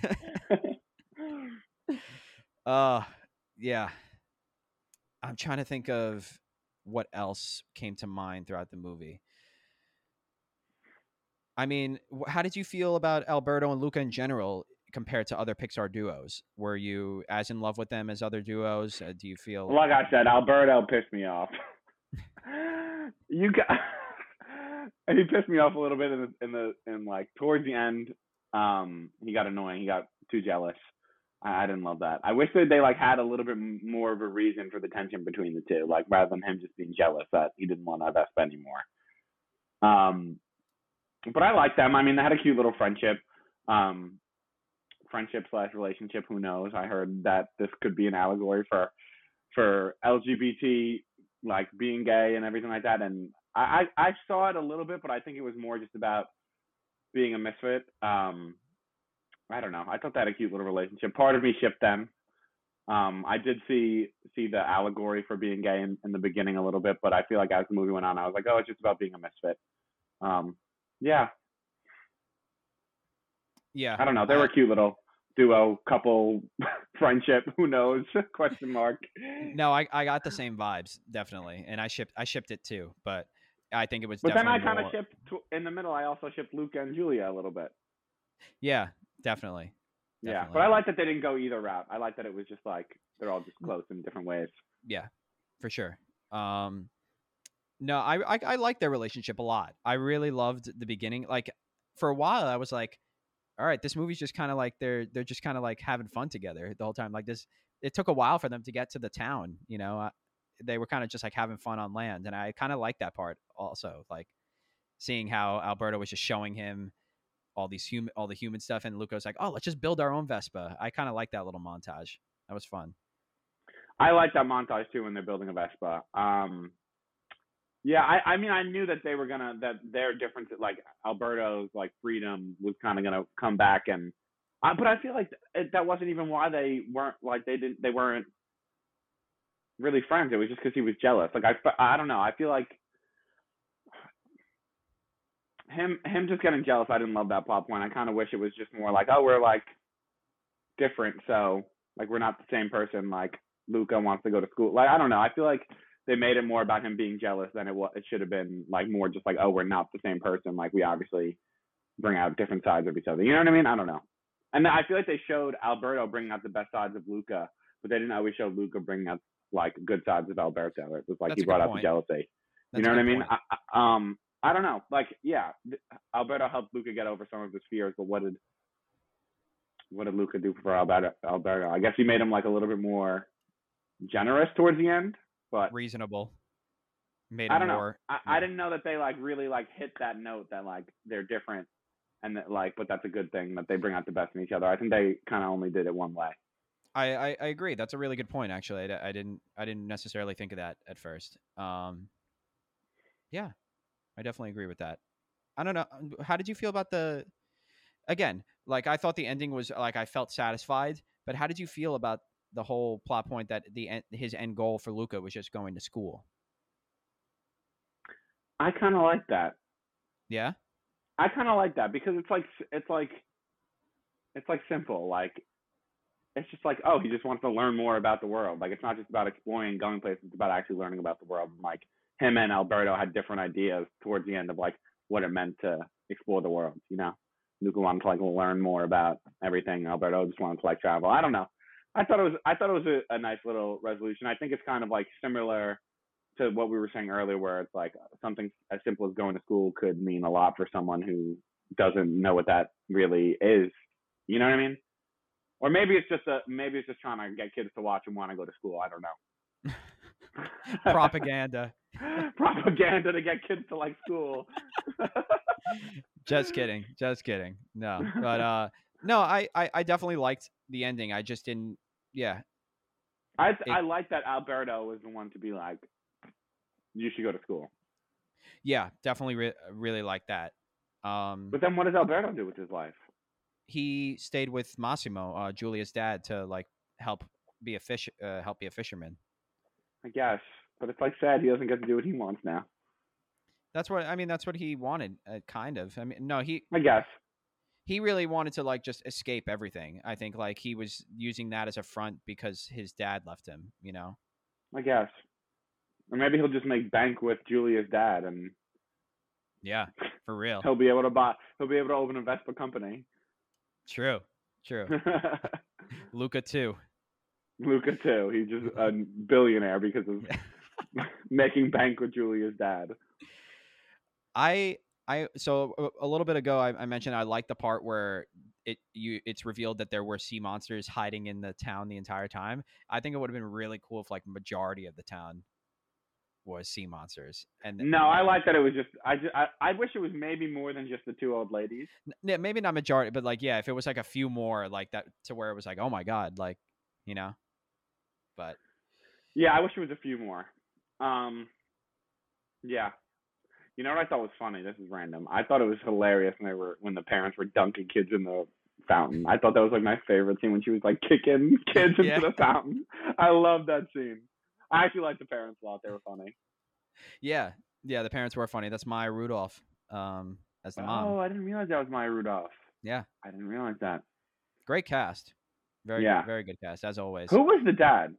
uh yeah. I'm trying to think of what else came to mind throughout the movie. I mean, how did you feel about Alberto and Luca in general compared to other Pixar duos? Were you as in love with them as other duos? Uh, do you feel like I said, Alberto pissed me off. you got he pissed me off a little bit in the in the in like towards the end. Um, he got annoying. He got too jealous. I, I didn't love that. I wish that they like had a little bit more of a reason for the tension between the two, like rather than him just being jealous that he didn't want Vespa anymore. Um, but I like them. I mean, they had a cute little friendship. Um, friendship slash relationship. Who knows? I heard that this could be an allegory for for LGBT like being gay and everything like that. And I, I, I saw it a little bit, but I think it was more just about being a misfit. Um, I don't know. I thought had a cute little relationship. Part of me shipped them. Um, I did see see the allegory for being gay in, in the beginning a little bit, but I feel like as the movie went on, I was like, oh, it's just about being a misfit. Um, yeah, Yeah. I don't know. They were a cute little duo, couple, friendship. Who knows? Question mark. No, I, I got the same vibes definitely, and I shipped I shipped it too, but I think it was. But then I kind of shipped in the middle. I also shipped Luca and Julia a little bit. Yeah, definitely. Yeah, Definitely. but I like that they didn't go either route. I like that it was just like they're all just close in different ways. Yeah, for sure. Um, no, I, I I like their relationship a lot. I really loved the beginning. Like for a while, I was like, all right, this movie's just kind of like they're they're just kind of like having fun together the whole time. Like this, it took a while for them to get to the town. You know, uh, they were kind of just like having fun on land, and I kind of like that part also. Like seeing how Alberto was just showing him all these human all the human stuff, and Luca was like, oh, let's just build our own Vespa. I kind of like that little montage. That was fun. I like that montage too when they're building a Vespa. Um, Yeah, I, I mean, I knew that they were gonna that their difference, like Alberto's like freedom was kind of gonna come back, and uh, but I feel like it, that wasn't even why they weren't like they didn't they weren't really friends. It was just because he was jealous. Like I, I don't know. I feel like him him just getting jealous. I didn't love that plot point. I kind of wish it was just more like, oh, we're like different, so like we're not the same person. Like Luca wants to go to school. Like I don't know. I feel like they made it more about him being jealous than it was. It should have been like more just like, oh, we're not the same person. Like we obviously bring out different sides of each other. You know what I mean? I don't know. And I feel like they showed Alberto bringing out the best sides of Luca, but they didn't always show Luca bringing out like good sides of Alberto. It was like That's he brought out the jealousy. That's you know what I mean? I, I, um, I don't know. Like, yeah, Alberto helped Luca get over some of his fears, but what did what did Luca do for Alberto? Alberto, I guess he made him like a little bit more generous towards the end, but Reasonable. Made I don't know. more. I, yeah. I didn't know that they like really like hit that note that like they're different and that like but that's a good thing that they bring out the best in each other. I think they kind of only did it one way. I, I, I agree. That's a really good point. Actually, I didn't I didn't necessarily think of that at first. Um, yeah, I definitely agree with that. I don't know. uh, How did you feel about the? Again, like I thought the ending was like I felt satisfied, but how did you feel about the whole plot point that the en- his end goal for Luca was just going to school? I kind of like that. Yeah, I kind of like that because it's like it's like it's like simple. Like it's just like oh, he just wants to learn more about the world. Like it's not just about exploring, going places. It's about actually learning about the world. And, like him and Alberto had different ideas towards the end of like what it meant to explore the world. You know, Luca wanted to like learn more about everything. Alberto just wanted to like travel. I don't know. I thought it was I thought it was a, a nice little resolution. I think it's kind of like similar to what we were saying earlier, where it's like something as simple as going to school could mean a lot for someone who doesn't know what that really is. You know what I mean? Or maybe it's just a maybe it's just trying to get kids to watch and want to go to school. I don't know. propaganda. Propaganda to get kids to like school. just kidding. Just kidding. No, but uh, no, I, I I definitely liked the ending. I just didn't. Yeah, I It- I like that Alberto was the one to be like, you should go to school. yeah, definitely re- really like that. Um, But then what does Alberto do with his life? he stayed with Massimo, uh, Julia's dad, to like help be a fish, uh, help be a fisherman. I guess, but it's like sad he doesn't get to do what he wants now. That's what I mean. That's what he wanted, uh, kind of. I mean, no, he I guess. He really wanted to like just escape everything. I think like he was using that as a front because his dad left him. You know. I guess. Or maybe he'll just make bank with Julia's dad, and Yeah, for real. he'll be able to buy. He'll be able to open a Vespa company. True. True. Luca too. Luca too. He's just a billionaire because of making bank with Julia's dad. I I so a, little bit ago I, I mentioned I like the part where it you it's revealed that there were sea monsters hiding in the town the entire time. I think it would have been really cool if like majority of the town was sea monsters. And No, I like that it was just. I just. I, I wish it was maybe more than just the two old ladies. Yeah, maybe not majority, but like yeah, if it was like a few more like that to where it was like oh my god, like you know. But Yeah, I wish it was a few more. Um. Yeah. You know what I thought was funny? This is random. I thought it was hilarious when they were when the parents were dunking kids in the fountain. I thought that was like my favorite scene when she was like kicking kids into Yeah. the fountain. I love that scene. I actually like the parents a lot. They were funny. yeah, yeah, the parents were funny. That's Maya Rudolph um as the mom. Oh, I didn't realize that was Maya Rudolph. Yeah, I didn't realize that. great cast. Very Yeah. good, very good cast as always. Who was the dad?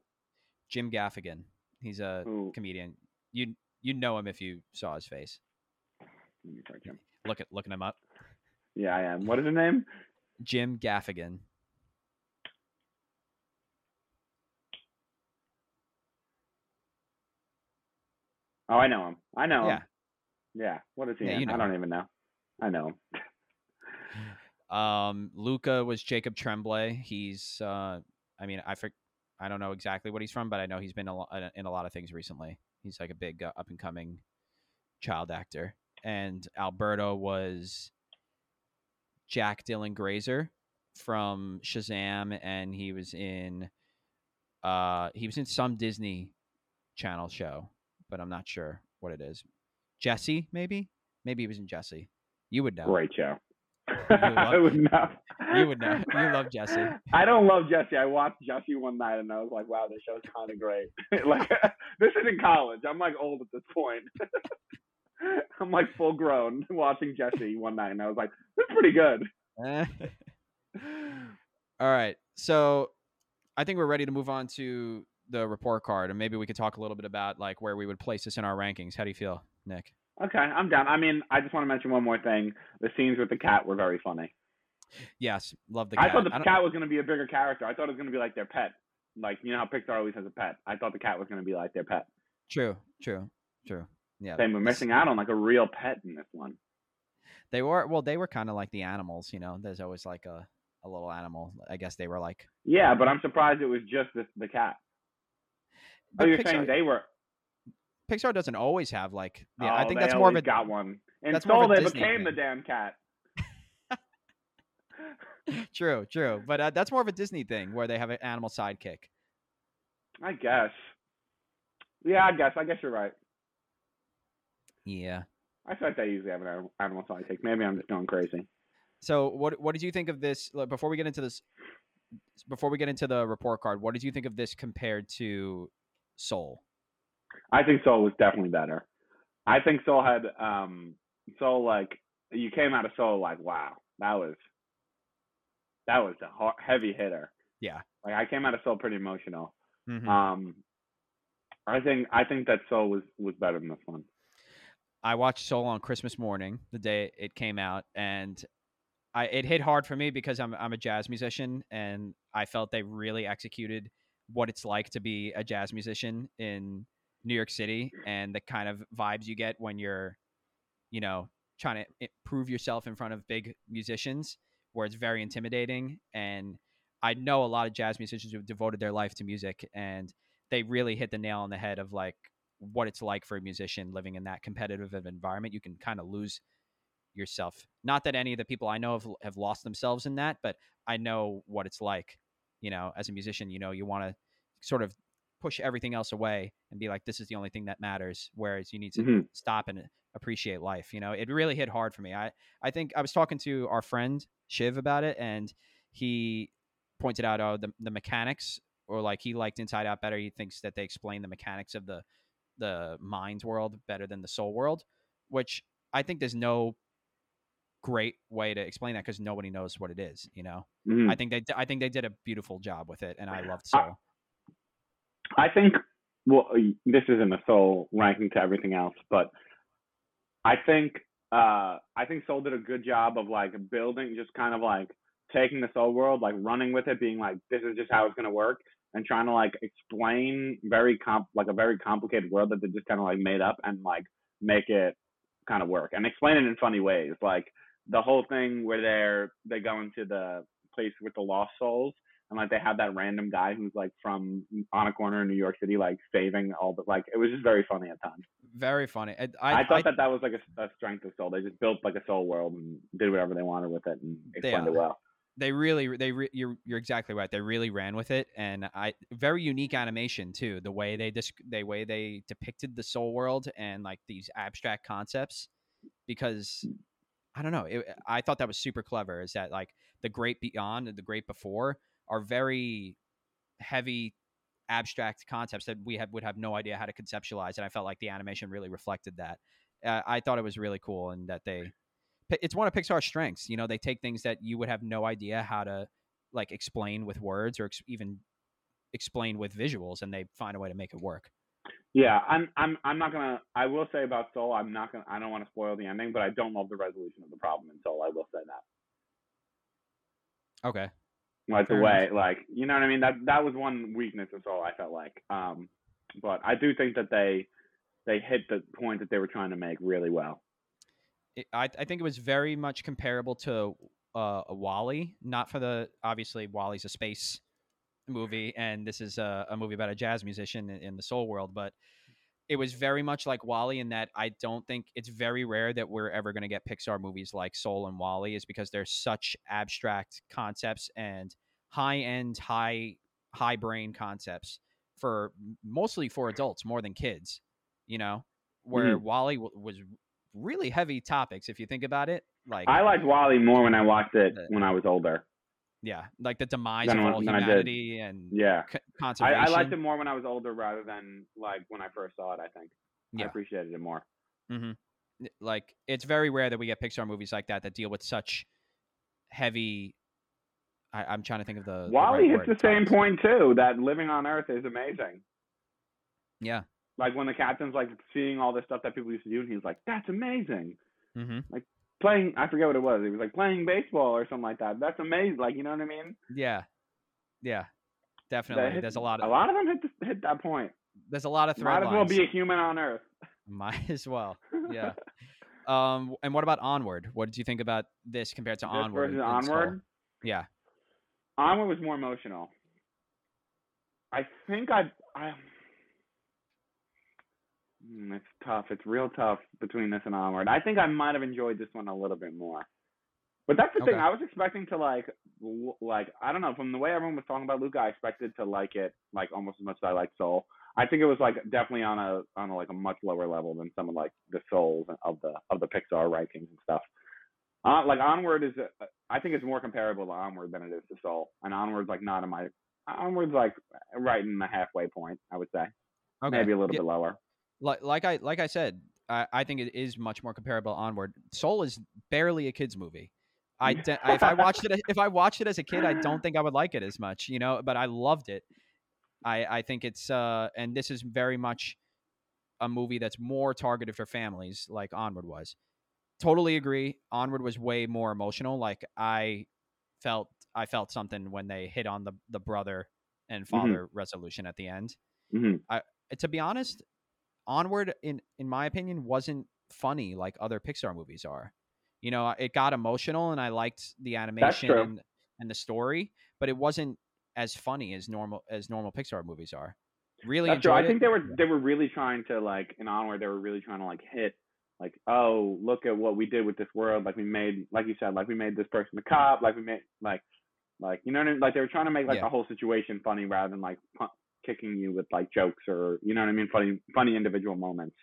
Jim Gaffigan. He's a Who? comedian. You you know him if you saw his face. Let me search him. Look at looking him up. Yeah, I am. What is his name? Jim Gaffigan. Oh, I know him. I know Yeah. him. Yeah. What is he Yeah, you know I don't him. even know. I know him. Um, Luca was Jacob Tremblay. He's uh, I mean, I for, I don't know exactly what he's from, but I know he's been uh, in a lot of things recently. He's like a big uh, up and coming child actor. And Alberto was Jack Dylan Grazer from Shazam, and he was in uh he was in some Disney Channel show, but I'm not sure what it is. Jessie, maybe. Maybe he was in Jessie. You would know. Great show. love- I would know. You would know. You love Jessie. I don't love Jessie. I watched Jessie one night and I was like, wow, this show's kind of great. like, this is in college. I'm like old at this point. I'm like full grown watching Jessie one night and I was like, this is pretty good. Eh. All right. So I think we're ready to move on to the report card and maybe we could talk a little bit about like where we would place this in our rankings. How do you feel, Nick? Okay, I'm down. I mean, I just want to mention one more thing. The scenes with the cat were very funny. Yes, love the cat. I thought the I cat was going to be a bigger character. I thought it was going to be like their pet. Like, you know how Pixar always has a pet? I thought the cat was going to be like their pet. True, true, true. Yeah. They were missing out on like a real pet in this one. They were well, they were kind of like the animals, you know. There's always like a, a little animal. I guess they were like Yeah, but I'm surprised it was just the, the cat. Oh, you're Pixar, saying they were. Pixar doesn't always have like Yeah, oh, I think that's more of a got one. And that's they Disney became the damn cat. true, true. But uh, that's more of a Disney thing where they have an animal sidekick. I guess. Yeah, I guess. I guess you're right. Yeah. I thought they usually have an animal- animal sidekick. Maybe I'm just going crazy. So what what did you think of this like, before we get into this before we get into the report card, what did you think of this compared to Soul? I think Soul was definitely better. I think Soul had um Soul like you came out of Soul like wow that was that was a hard, heavy hitter. Yeah. Like I came out of Soul pretty emotional. Mhm. Um, I think I think that Soul was was better than this one. I watched Soul on Christmas morning, the day it came out, and I it hit hard for me because I'm I'm a jazz musician, and I felt they really executed what it's like to be a jazz musician in New York City, and the kind of vibes you get when you're, you know, trying to prove yourself in front of big musicians, where it's very intimidating. And I know a lot of jazz musicians who've devoted their life to music, and they really hit the nail on the head of like what it's like for a musician living in that competitive environment. You can kind of lose yourself. Not that any of the people I know have, have lost themselves in that, but I know what it's like. You know, as a musician, you know, you want to sort of push everything else away and be like, this is the only thing that matters. Whereas you need to Mhm. stop and appreciate life. You know, it really hit hard for me. I, I think I was talking to our friend Shiv about it, and he pointed out, oh, the, the mechanics, or like he liked Inside Out better. He thinks that they explain the mechanics of the the mind world better than the soul world, which I think there's no great way to explain that because nobody knows what it is. You know, Mhm. I think they I think they did a beautiful job with it, and I loved Soul. I think well this isn't a Soul ranking to everything else, but I think uh I think Soul did a good job of like building just kind of like taking the Soul world, like running with it, being like, this is just how it's gonna work and trying to like explain very comp like a very complicated world that they just kind of like made up and like make it kind of work and explain it in funny ways. Like the whole thing where they're they go into the place with the lost souls and like they have that random guy who's like from on a corner in New York City, like saving all the like it was just very funny at times. Very funny. I, I, I, thought I- that that was like a, a strength of Soul. They just built like a Soul world and did whatever they wanted with it and explained it well. they really they re- you're you're exactly right. They really ran with it, and I very unique animation too. The way they dis- the way they depicted the soul world and like these abstract concepts, because I don't know. It, I thought that was super clever. Is that like the great beyond and the great before are very heavy abstract concepts that we have would have no idea how to conceptualize, and I felt like the animation really reflected that. Uh, I thought it was really cool, and that they it's one of Pixar's strengths. You know, they take things that you would have no idea how to like explain with words or ex- even explain with visuals, and they find a way to make it work. Yeah, I'm I'm I'm not gonna I will say about Soul, I'm not gonna I don't want to spoil the ending, but I don't love the resolution of the problem in Soul. I will say that. Okay. Like the Fair way, like you know what I mean. That that was one weakness of Soul. I felt like, um, but I do think that they they hit the point that they were trying to make really well. It, I I think it was very much comparable to uh, a WALL-E. Not for the obviously WALL-E's a space movie, and this is a, a movie about a jazz musician in, in the soul world, but. It was very much like WALL-E in that I don't think it's very rare that we're ever going to get Pixar movies like Soul and WALL-E, is because they're such abstract concepts and high end, high high brain concepts for mostly for adults more than kids, you know. where Mhm. WALL-E w- was really heavy topics if you think about it. Like I liked WALL-E more when I watched it The- when I was older. yeah, like the demise of all than I did. humanity and Yeah. c- conservation. I liked it more when I was older rather than like when I first saw it. I think I appreciated it more. hmm Like it's very rare that we get Pixar movies like that that deal with such heavy. I, I'm trying to think of the. the WALL-E right hits the same point too. That living on Earth is amazing. Yeah. Like when the captain's like seeing all this stuff that people used to do, and he's like, "That's amazing." hmm Playing, I forget what it was. It was like playing baseball or something like that. That's amazing. Like you know what I mean? Yeah. Yeah. Definitely. hit- There's a lot of a lot of them hit the, hit that point. there's a lot of thread Might as well lines. be a human on Earth. Might as well. Yeah. Um. And what about Onward? What did you think about this compared to This Onward? versus in- in Onward. Yeah. Onward was more emotional. I think I I Mm, it's tough. It's real tough between this and Onward. I think I might have enjoyed this one a little bit more. But that's the thing. I was expecting to like, like I don't know. From the way everyone was talking about Luca, I expected to like it like almost as much as I like Soul. I think it was like definitely on a on a, like a much lower level than some of like the Souls of the of the Pixar rankings and stuff. Uh, like Onward is, uh, I think it's more comparable to Onward than it is to Soul, and Onward's like not in my, Onward's like right in the halfway point, I would say, Okay. maybe a little Yeah, bit lower. Like like I like I said, I, I think it is much more comparable. Onward. Soul is barely a kids movie. I de- if I watched it if I watched it as a kid, I don't think I would like it as much. You know, but I loved it. I I think it's uh and this is very much a movie that's more targeted for families, like Onward was. Totally agree. Onward was way more emotional. Like I felt I felt something when they hit on the the brother and father resolution at the end. hmm Uh, to be honest, Onward, in in my opinion, wasn't funny like other Pixar movies are. You know, it got emotional, and I liked the animation and, and the story, but it wasn't as funny as normal as normal Pixar movies are. Really That's true. I think it. they were they were really trying to like in Onward, they were really trying to like hit like, oh, look at what we did with this world. Like we made, like you said, like we made this person a cop. Like we made like like you know what I mean? Like they were trying to make like Yeah. the whole situation funny rather than like kicking you with like jokes or you know what I mean? Funny funny individual moments.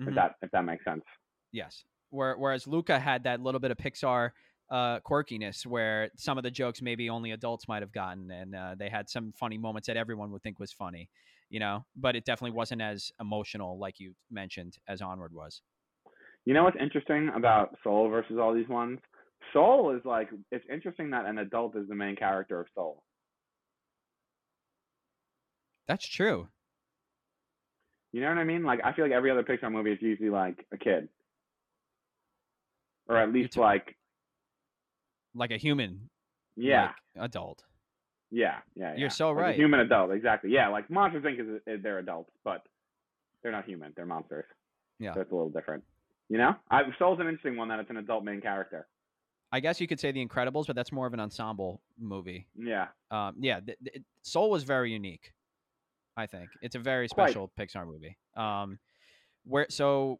Mhm. If that if that makes sense. Yes. Where, whereas Luca had that little bit of Pixar uh, quirkiness where some of the jokes maybe only adults might have gotten, and uh, they had some funny moments that everyone would think was funny, you know. But it definitely wasn't as emotional, like you mentioned, as Onward was. You know what's interesting about Soul versus all these ones? Soul is like it's interesting that an adult is the main character of Soul. That's true. You know what I mean? Like I feel like every other Pixar movie is usually like a kid, or at least like Like a human, yeah, like, adult. yeah, yeah, You're so Like a right. human adult, exactly. Yeah, like Monsters Inc. is, is they're adults, but they're not human. They're monsters. Yeah. so it's a little different. You know, I, Soul's an interesting one that it's an adult main character. I guess you could say The Incredibles, but that's more of an ensemble movie. Yeah, Um, yeah, th- th- Soul was very unique. I think it's a very Quite. special Pixar movie. Um, where so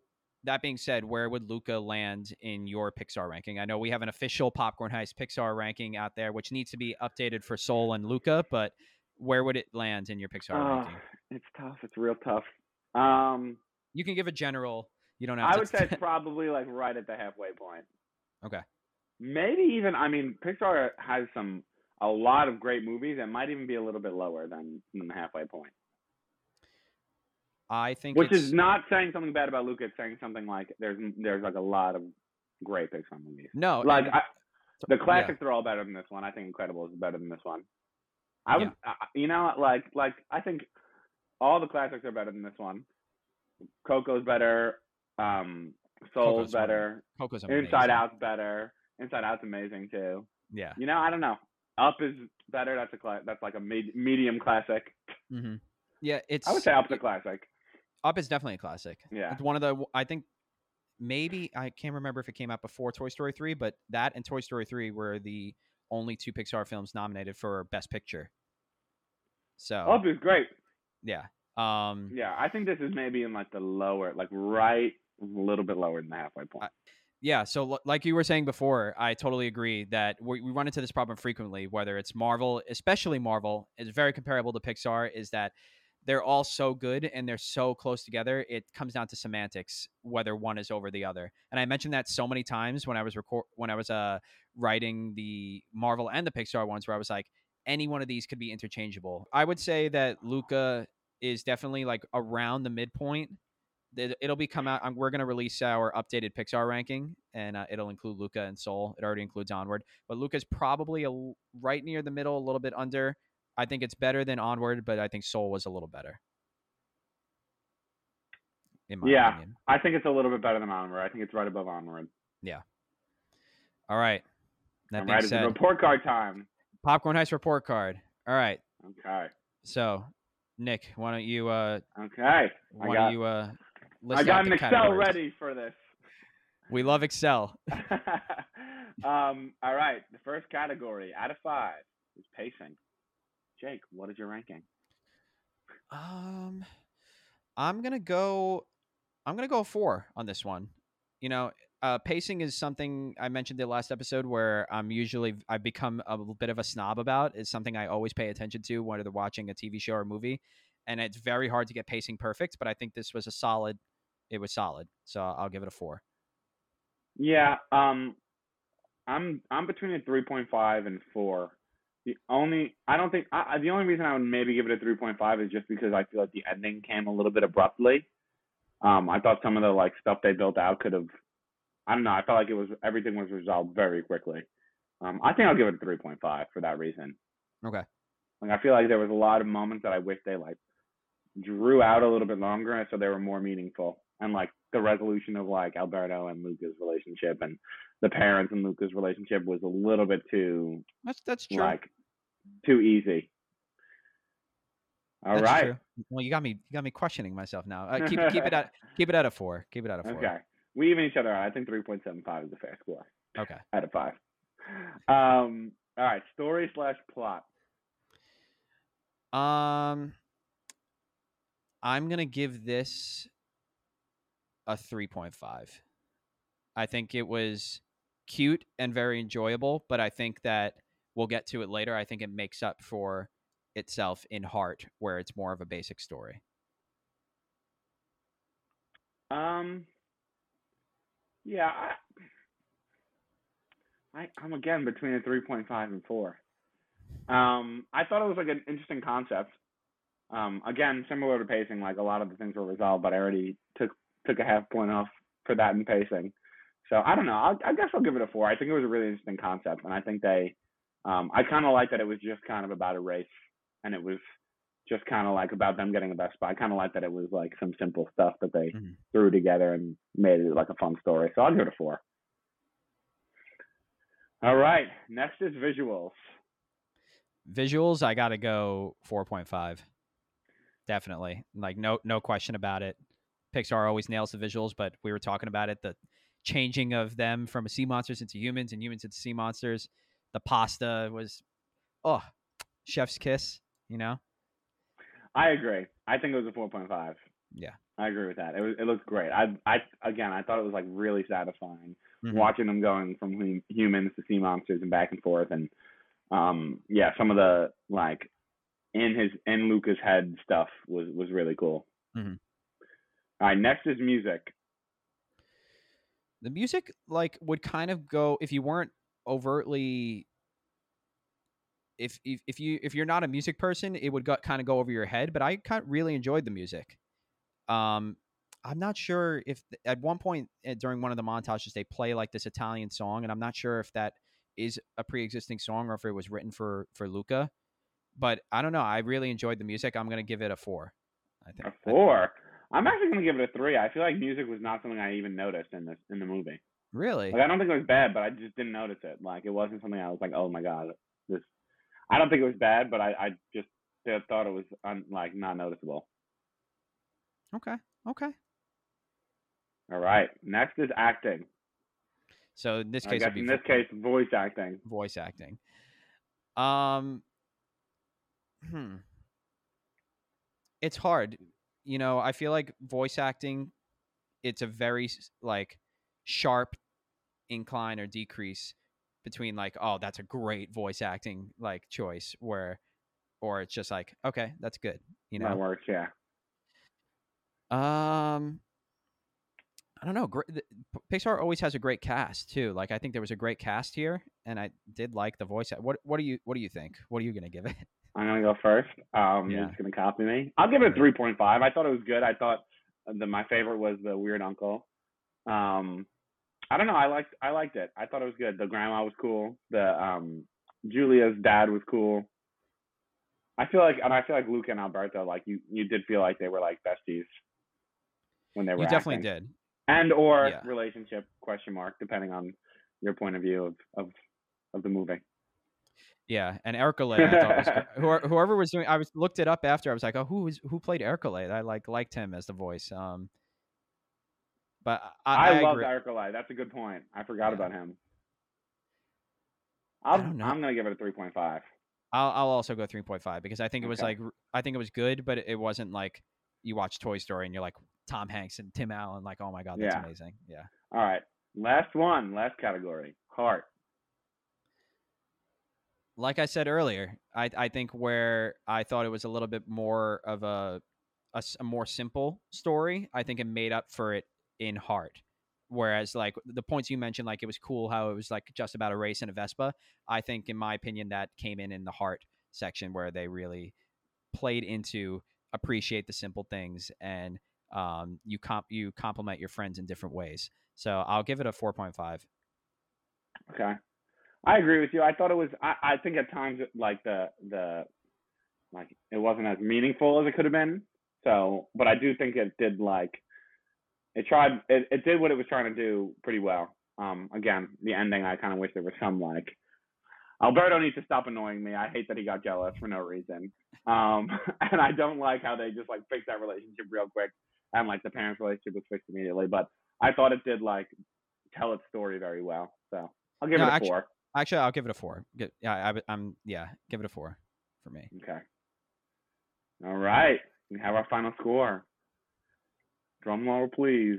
that being said, where would Luca land in your Pixar ranking? I know we have an official Popcorn Heist Pixar ranking out there, which needs to be updated for Soul and Luca, but where would it land in your Pixar Ah, ranking? it's tough. It's real tough. Um, You can give a general. You don't have I would say it's probably like right at the halfway point. Okay. Maybe even I mean Pixar has some a lot of great movies. It might even be a little bit lower than, than the halfway point. I think Which is not saying something bad about Luca. It's saying something like there's there's like a lot of great Pixar movies. no Like and- I, the classics are all better than this one. I think Incredibles is better than this one. I would, I you know, like like I think all the classics are better than this one. Coco's better. Um, Soul's Coco's better. Coco's amazing. Inside Out's better. Inside Out's amazing too. Yeah. You know, I don't know. Up is better. That's a cla- that's like a med- medium classic. hmm Yeah, it's. I would say Up's a classic. Up is definitely a classic. Yeah. It's one of the I think maybe I can't remember if it came out before Toy Story 3, but that and Toy Story 3 were the only two Pixar films nominated for Best Picture. So, Up is great. yeah. Um Yeah, I think this is maybe in like the lower, like right a little bit lower than the halfway point. yeah, so l- like you were saying before, I totally agree that we, we run into this problem frequently whether it's Marvel, especially Marvel is very comparable to Pixar is that they're all so good and they're so close together. It comes down to semantics whether one is over the other. And I mentioned that so many times when I was record when I was uh writing the Marvel and the Pixar ones where I was like any one of these could be interchangeable. I would say that Luca is definitely like around the midpoint. It- It'll be come out. um, We're going to release our updated Pixar ranking, and uh, it'll include Luca and Soul. It already includes Onward, but Luca's probably a, right near the middle, a little bit under. I think it's better than Onward, but I think Soul was a little better. Yeah. opinion. I think it's a little bit better than Onward. I think it's right above Onward. Yeah. All right. That I'm being right. Said, report card time. Popcorn Heist report card. All right. Okay. So, Nick, why don't you uh Okay. why got- don't you uh I got an the Excel categories? ready for this. We love Excel. um, all right. The first category out of five is pacing. Jake, what is your ranking? Um, I'm gonna go. I'm gonna go four on this one. You know, uh, pacing is something I mentioned the last episode where I'm usually I've become a little bit of a snob about. It's something I always pay attention to when they're watching a TV show or movie, and it's very hard to get pacing perfect. But I think this was a solid. It was solid, so I'll give it a four. Yeah. Um, I'm I'm between a 3.5 and four. The only I don't think I, the only reason I would maybe give it a 3.5 is just because I feel like the ending came a little bit abruptly. Um, I thought some of the like stuff they built out could have. I don't know. I felt like it was everything was resolved very quickly. Um, I think I'll give it a 3.5 for that reason. Okay. Like I feel like there was a lot of moments that I wish they like drew out a little bit longer, so they were more meaningful. And like the resolution of like Alberto and Luca's relationship, and the parents and Luca's relationship was a little bit too That's that's true. like too easy. All That's right. true. Well, you got me. You got me questioning myself now. Uh, keep keep it at keep it at a four. Keep it at a four. Okay. We even each other out. I think 3.75 is a fair score Okay. out of five. Um. All right. Story slash plot. Um, I'm gonna give this a three point five. I think it was cute and very enjoyable, but I think that we'll get to it later. I think it makes up for itself in heart, where it's more of a basic story. Um. Yeah, I, I I'm again between a three point five and four. Um, I thought it was like an interesting concept. Um, again, similar to pacing, like a lot of the things were resolved, but I already took took a half point off for that in pacing. So I don't know. I'll, I guess I'll give it a four. I think it was a really interesting concept, and I think they, um, I kind of like that it was just kind of about a race, and it was just kind of like about them getting the best spot. I kind of like that it was like some simple stuff that they Mhm. threw together and made it like a fun story. So I'll give it a four. All right, next is visuals. Visuals, I gotta go four point five. Definitely, like no no question about it. Pixar always nails the visuals, but we were talking about it the changing of them from sea monsters into humans and humans into sea monsters. The pasta was, oh, chef's kiss. You know, I agree. I think it was a four point five. Yeah. I agree with that. It was it looked great. I I again I thought it was like really satisfying Mhm. watching them going from hum- humans to sea monsters and back and forth and um yeah some of the like in his in Luca's head stuff was was really cool. Mm-hmm. All right, next is music. the music like would kind of go if you weren't overtly if if, if you if you're not a music person it would go, kind of go over your head but i kind of really enjoyed the music um i'm not sure if at one point uh, during one of the montages they play like this italian song and i'm not sure if that is a pre-existing song or if it was written for for luca but i don't know i really enjoyed the music i'm gonna give it a four i think A four. I'm actually gonna give it a three. I feel like music was not something I even noticed in this in the movie. Really Like I don't think it was bad, but I just didn't notice it. Like it wasn't something I was like, oh my god, this. I don't think it was bad, but I I just thought it was un, like not noticeable. okay okay All right, next is acting. so in this case in this case, voice acting. voice acting. Um, hmm. It's hard. You know, I feel like voice acting, it's a very like sharp incline or decrease between like, oh, that's a great voice acting like choice, where, or it's just like, okay, that's good. You that know, works. Yeah. um, I don't know. Gr- the- P- Pixar always has a great cast too. Like I think there was a great cast here, and I did like the voice. What What do you What do you think? What are you gonna give it? I'm gonna go first. Um, Yeah. you're gonna copy me. I'll give it a 3.5. I thought it was good. I thought the my favorite was the weird uncle. Um, I don't know. I liked I liked it. I thought it was good. The grandma was cool. The um Julia's dad was cool. I feel like and I feel like Luca and Alberto like you you did feel like they were like besties when they were You definitely acting. did. and or Yeah. relationship question mark depending on your point of view of of, of the movie. Yeah, and Ercole, I thought was whoever, whoever was doing. I was looked it up after. I was like, oh, who was who played Ercole? I like liked him as the voice. Um, but I, I, I, love. Eric That's a good point. I forgot Yeah. about him. I I'm, don't know. I'm gonna give it a three point five. I'll I'll also go three point five because I think it was Okay. like I think it was good, but it wasn't like you watch Toy Story and you're like Tom Hanks and Tim Allen, like oh my god, that's Yeah. amazing. Yeah. All right, last one, last category, heart. like I said earlier, I I think where I thought it was a little bit more of a a more simple story, I think it made up for it in heart. Whereas like the points you mentioned, like it was cool how it was like just about a race and a Vespa. I think, in my opinion, that came in in the heart section where they really played into appreciate the simple things and um, you comp you compliment your friends in different ways. So I'll give it a four point five. Okay, I agree with you. I thought it was. I, I think at times like the the like it wasn't as meaningful as it could have been. So, but I do think it did like it tried. It, it did what it was trying to do pretty well. Um, again, the ending. I kind of wish there was some like Alberto needs to stop annoying me. I hate that he got jealous for no reason. Um, and I don't like how they just like fixed that relationship real quick and like the parents' relationship was fixed immediately. But I thought it did like tell its story very well. So I'll give No, it a actu- four. Actually, I'll give it a four. Yeah, I, am Yeah, give it a four for me. Okay. All right. We have our final score. Drum roll, please.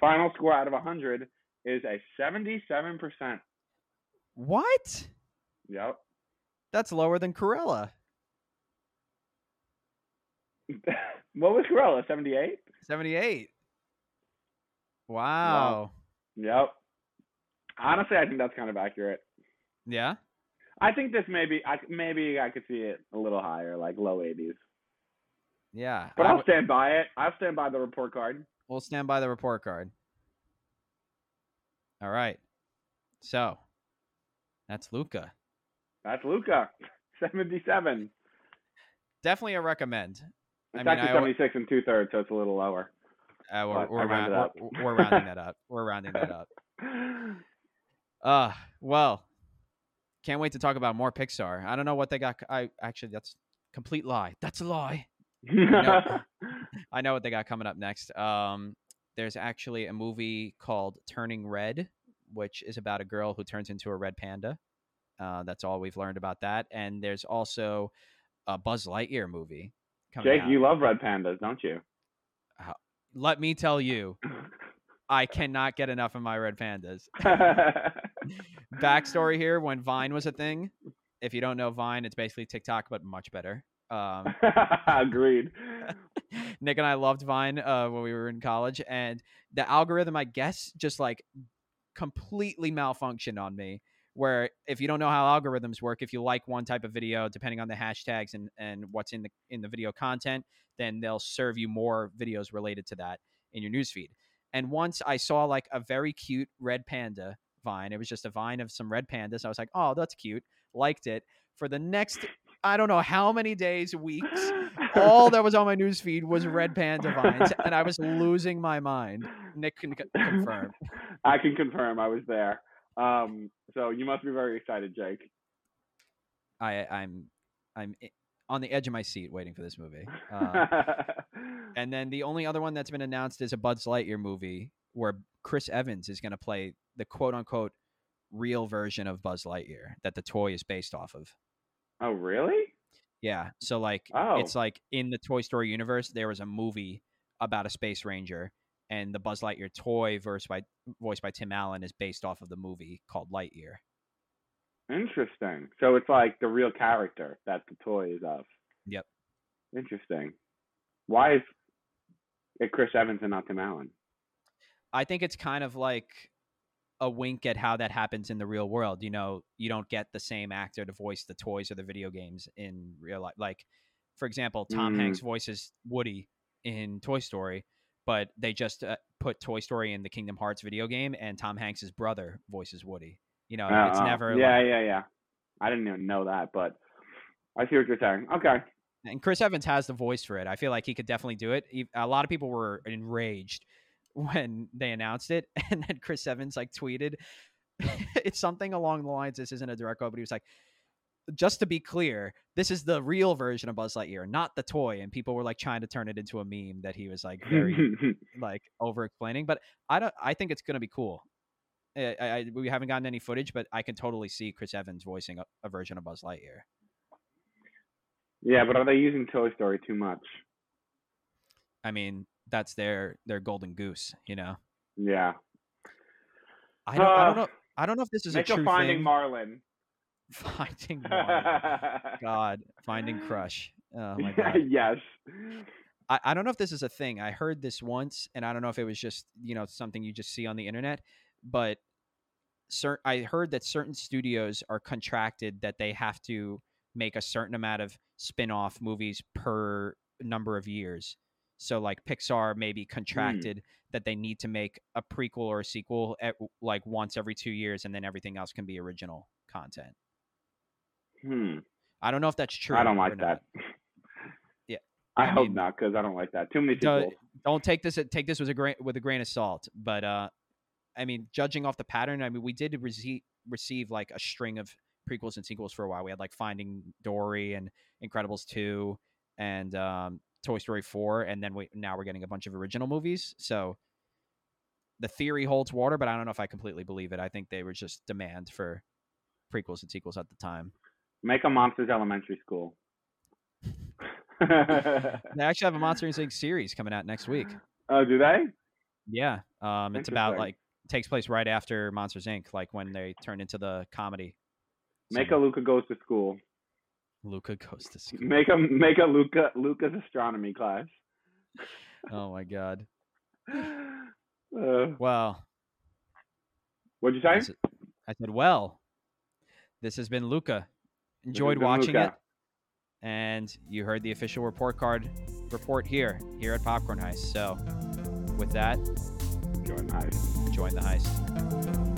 Final score out of 100 is a 77%. What? Yep. That's lower than Cruella. what was Cruella? 78? 78. Wow. Yep. Honestly, I think that's kind of accurate. Yeah. I think this maybe I maybe I could see it a little higher, like low 80s. Yeah. But I I'll w- stand by it. I'll stand by the report card. we'll stand by the report card. All right. So that's Luca. That's Luca. 77. Definitely a recommend. It's I mean, actually I al- 76 and two thirds, so it's a little lower. Uh, we're, we're, round- we're, we're rounding that up. We're rounding that up. Uh, well, can't wait to talk about more Pixar. I don't know what they got. I actually, that's complete lie. That's a lie. I know what they got coming up next. Um, there's actually a movie called Turning Red, which is about a girl who turns into a red panda. Uh, that's all we've learned about that. And there's also a Buzz Lightyear movie coming Jake, out. you love red pandas, don't you? Let me tell you, I cannot get enough of my red pandas. Backstory here: when Vine was a thing, if you don't know Vine, it's basically TikTok but much better. Um, Agreed. Nick and I loved Vine uh, when we were in college, and the algorithm, I guess, just like completely malfunctioned on me. Where if you don't know how algorithms work, if you like one type of video, depending on the hashtags and and what's in the in the video content, then they'll serve you more videos related to that in your newsfeed. And once I saw like a very cute red panda vine, it was just a vine of some red pandas. I was like, oh, that's cute. Liked it. For the next, I don't know how many days, weeks, all that was on my news feed was red panda vines, and I was losing my mind. Nick can c- confirm. I can confirm. I was there. Um, so you must be very excited, Jake. I, I'm, I'm on the edge of my seat waiting for this movie. Uh, and then the only other one that's been announced is a Buzz Lightyear movie where Chris Evans is going to play the quote unquote real version of Buzz Lightyear that the toy is based off of. Oh, really? Yeah. So like Oh. it's like in the Toy Story universe, there was a movie about a space ranger, and the Buzz Lightyear toy, voiced by voiced by Tim Allen, is based off of the movie called Lightyear. Interesting. So it's like the real character that the toy is of. Yep. Interesting. Why is it Chris Evans and not Tim Allen? I think it's kind of like a wink at how that happens in the real world. You know, you don't get the same actor to voice the toys or the video games in real life. Like, for example, Tom Mm. Hanks voices Woody in Toy Story, but they just uh, put Toy Story in the Kingdom Hearts video game, and Tom Hanks's brother voices Woody. You know, Uh, it's uh, never Yeah, like- yeah, yeah. I didn't even know that, but I see what you're saying. Okay. and Chris Evans has the voice for it. I feel like he could definitely do it. A lot of people were enraged when they announced it, and then Chris Evans like tweeted, "It's something along the lines. This isn't a direct quote, but he was like." Just to be clear, this is the real version of Buzz Lightyear, not the toy. And people were like trying to turn it into a meme that he was like very like over explaining. But I don't. I think it's gonna be cool. I, I, I- we haven't gotten any footage, but I can totally see Chris Evans voicing a, a version of Buzz Lightyear. yeah, but are they using Toy Story too much? I mean, that's their their golden goose, you know. Yeah. I don't, I don't Uh, know. I don't know if this is a true Finding thing. Marlin. finding Marlin. God, finding crush. Oh my god. yes. I, I don't know if this is a thing. I heard this once, and I don't know if it was just you know something you just see on the internet, but cer- I heard that certain studios are contracted that they have to make a certain amount of spin-off movies per number of years. So like Pixar may be contracted that they need to make a prequel or a sequel at, like once every 2 years and then everything else can be original content. Hmm. I don't know if that's true. I don't like that. Yeah. I, I hope mean- not, because I don't like that. Too many Don't- don't take this take this with a grain with a grain of salt but uh i mean judging off the pattern i mean we did receive receive like a string of prequels and sequels for a while we had like finding dory and incredibles 2 and um toy story 4 and then we now we're getting a bunch of original movies so the theory holds water but i don't know if i completely believe it i think they were just demand for prequels and sequels at the time Make a Monsters Elementary School. they actually have a monster inc series coming out next week oh, do they? Yeah, um, it's about like takes place right after Monsters Inc. Like when they turn into the comedy. Make a. Luca goes to school. Luca goes to school. Make a make a Luca Luca's astronomy class. Oh my god. Uh, Well, what'd you say? this is- I said, well, this has been Luca. Enjoyed been watching Luca. it, and you heard the official report card report here here at Popcorn Heist. So, with that, Join the heist. join the heist.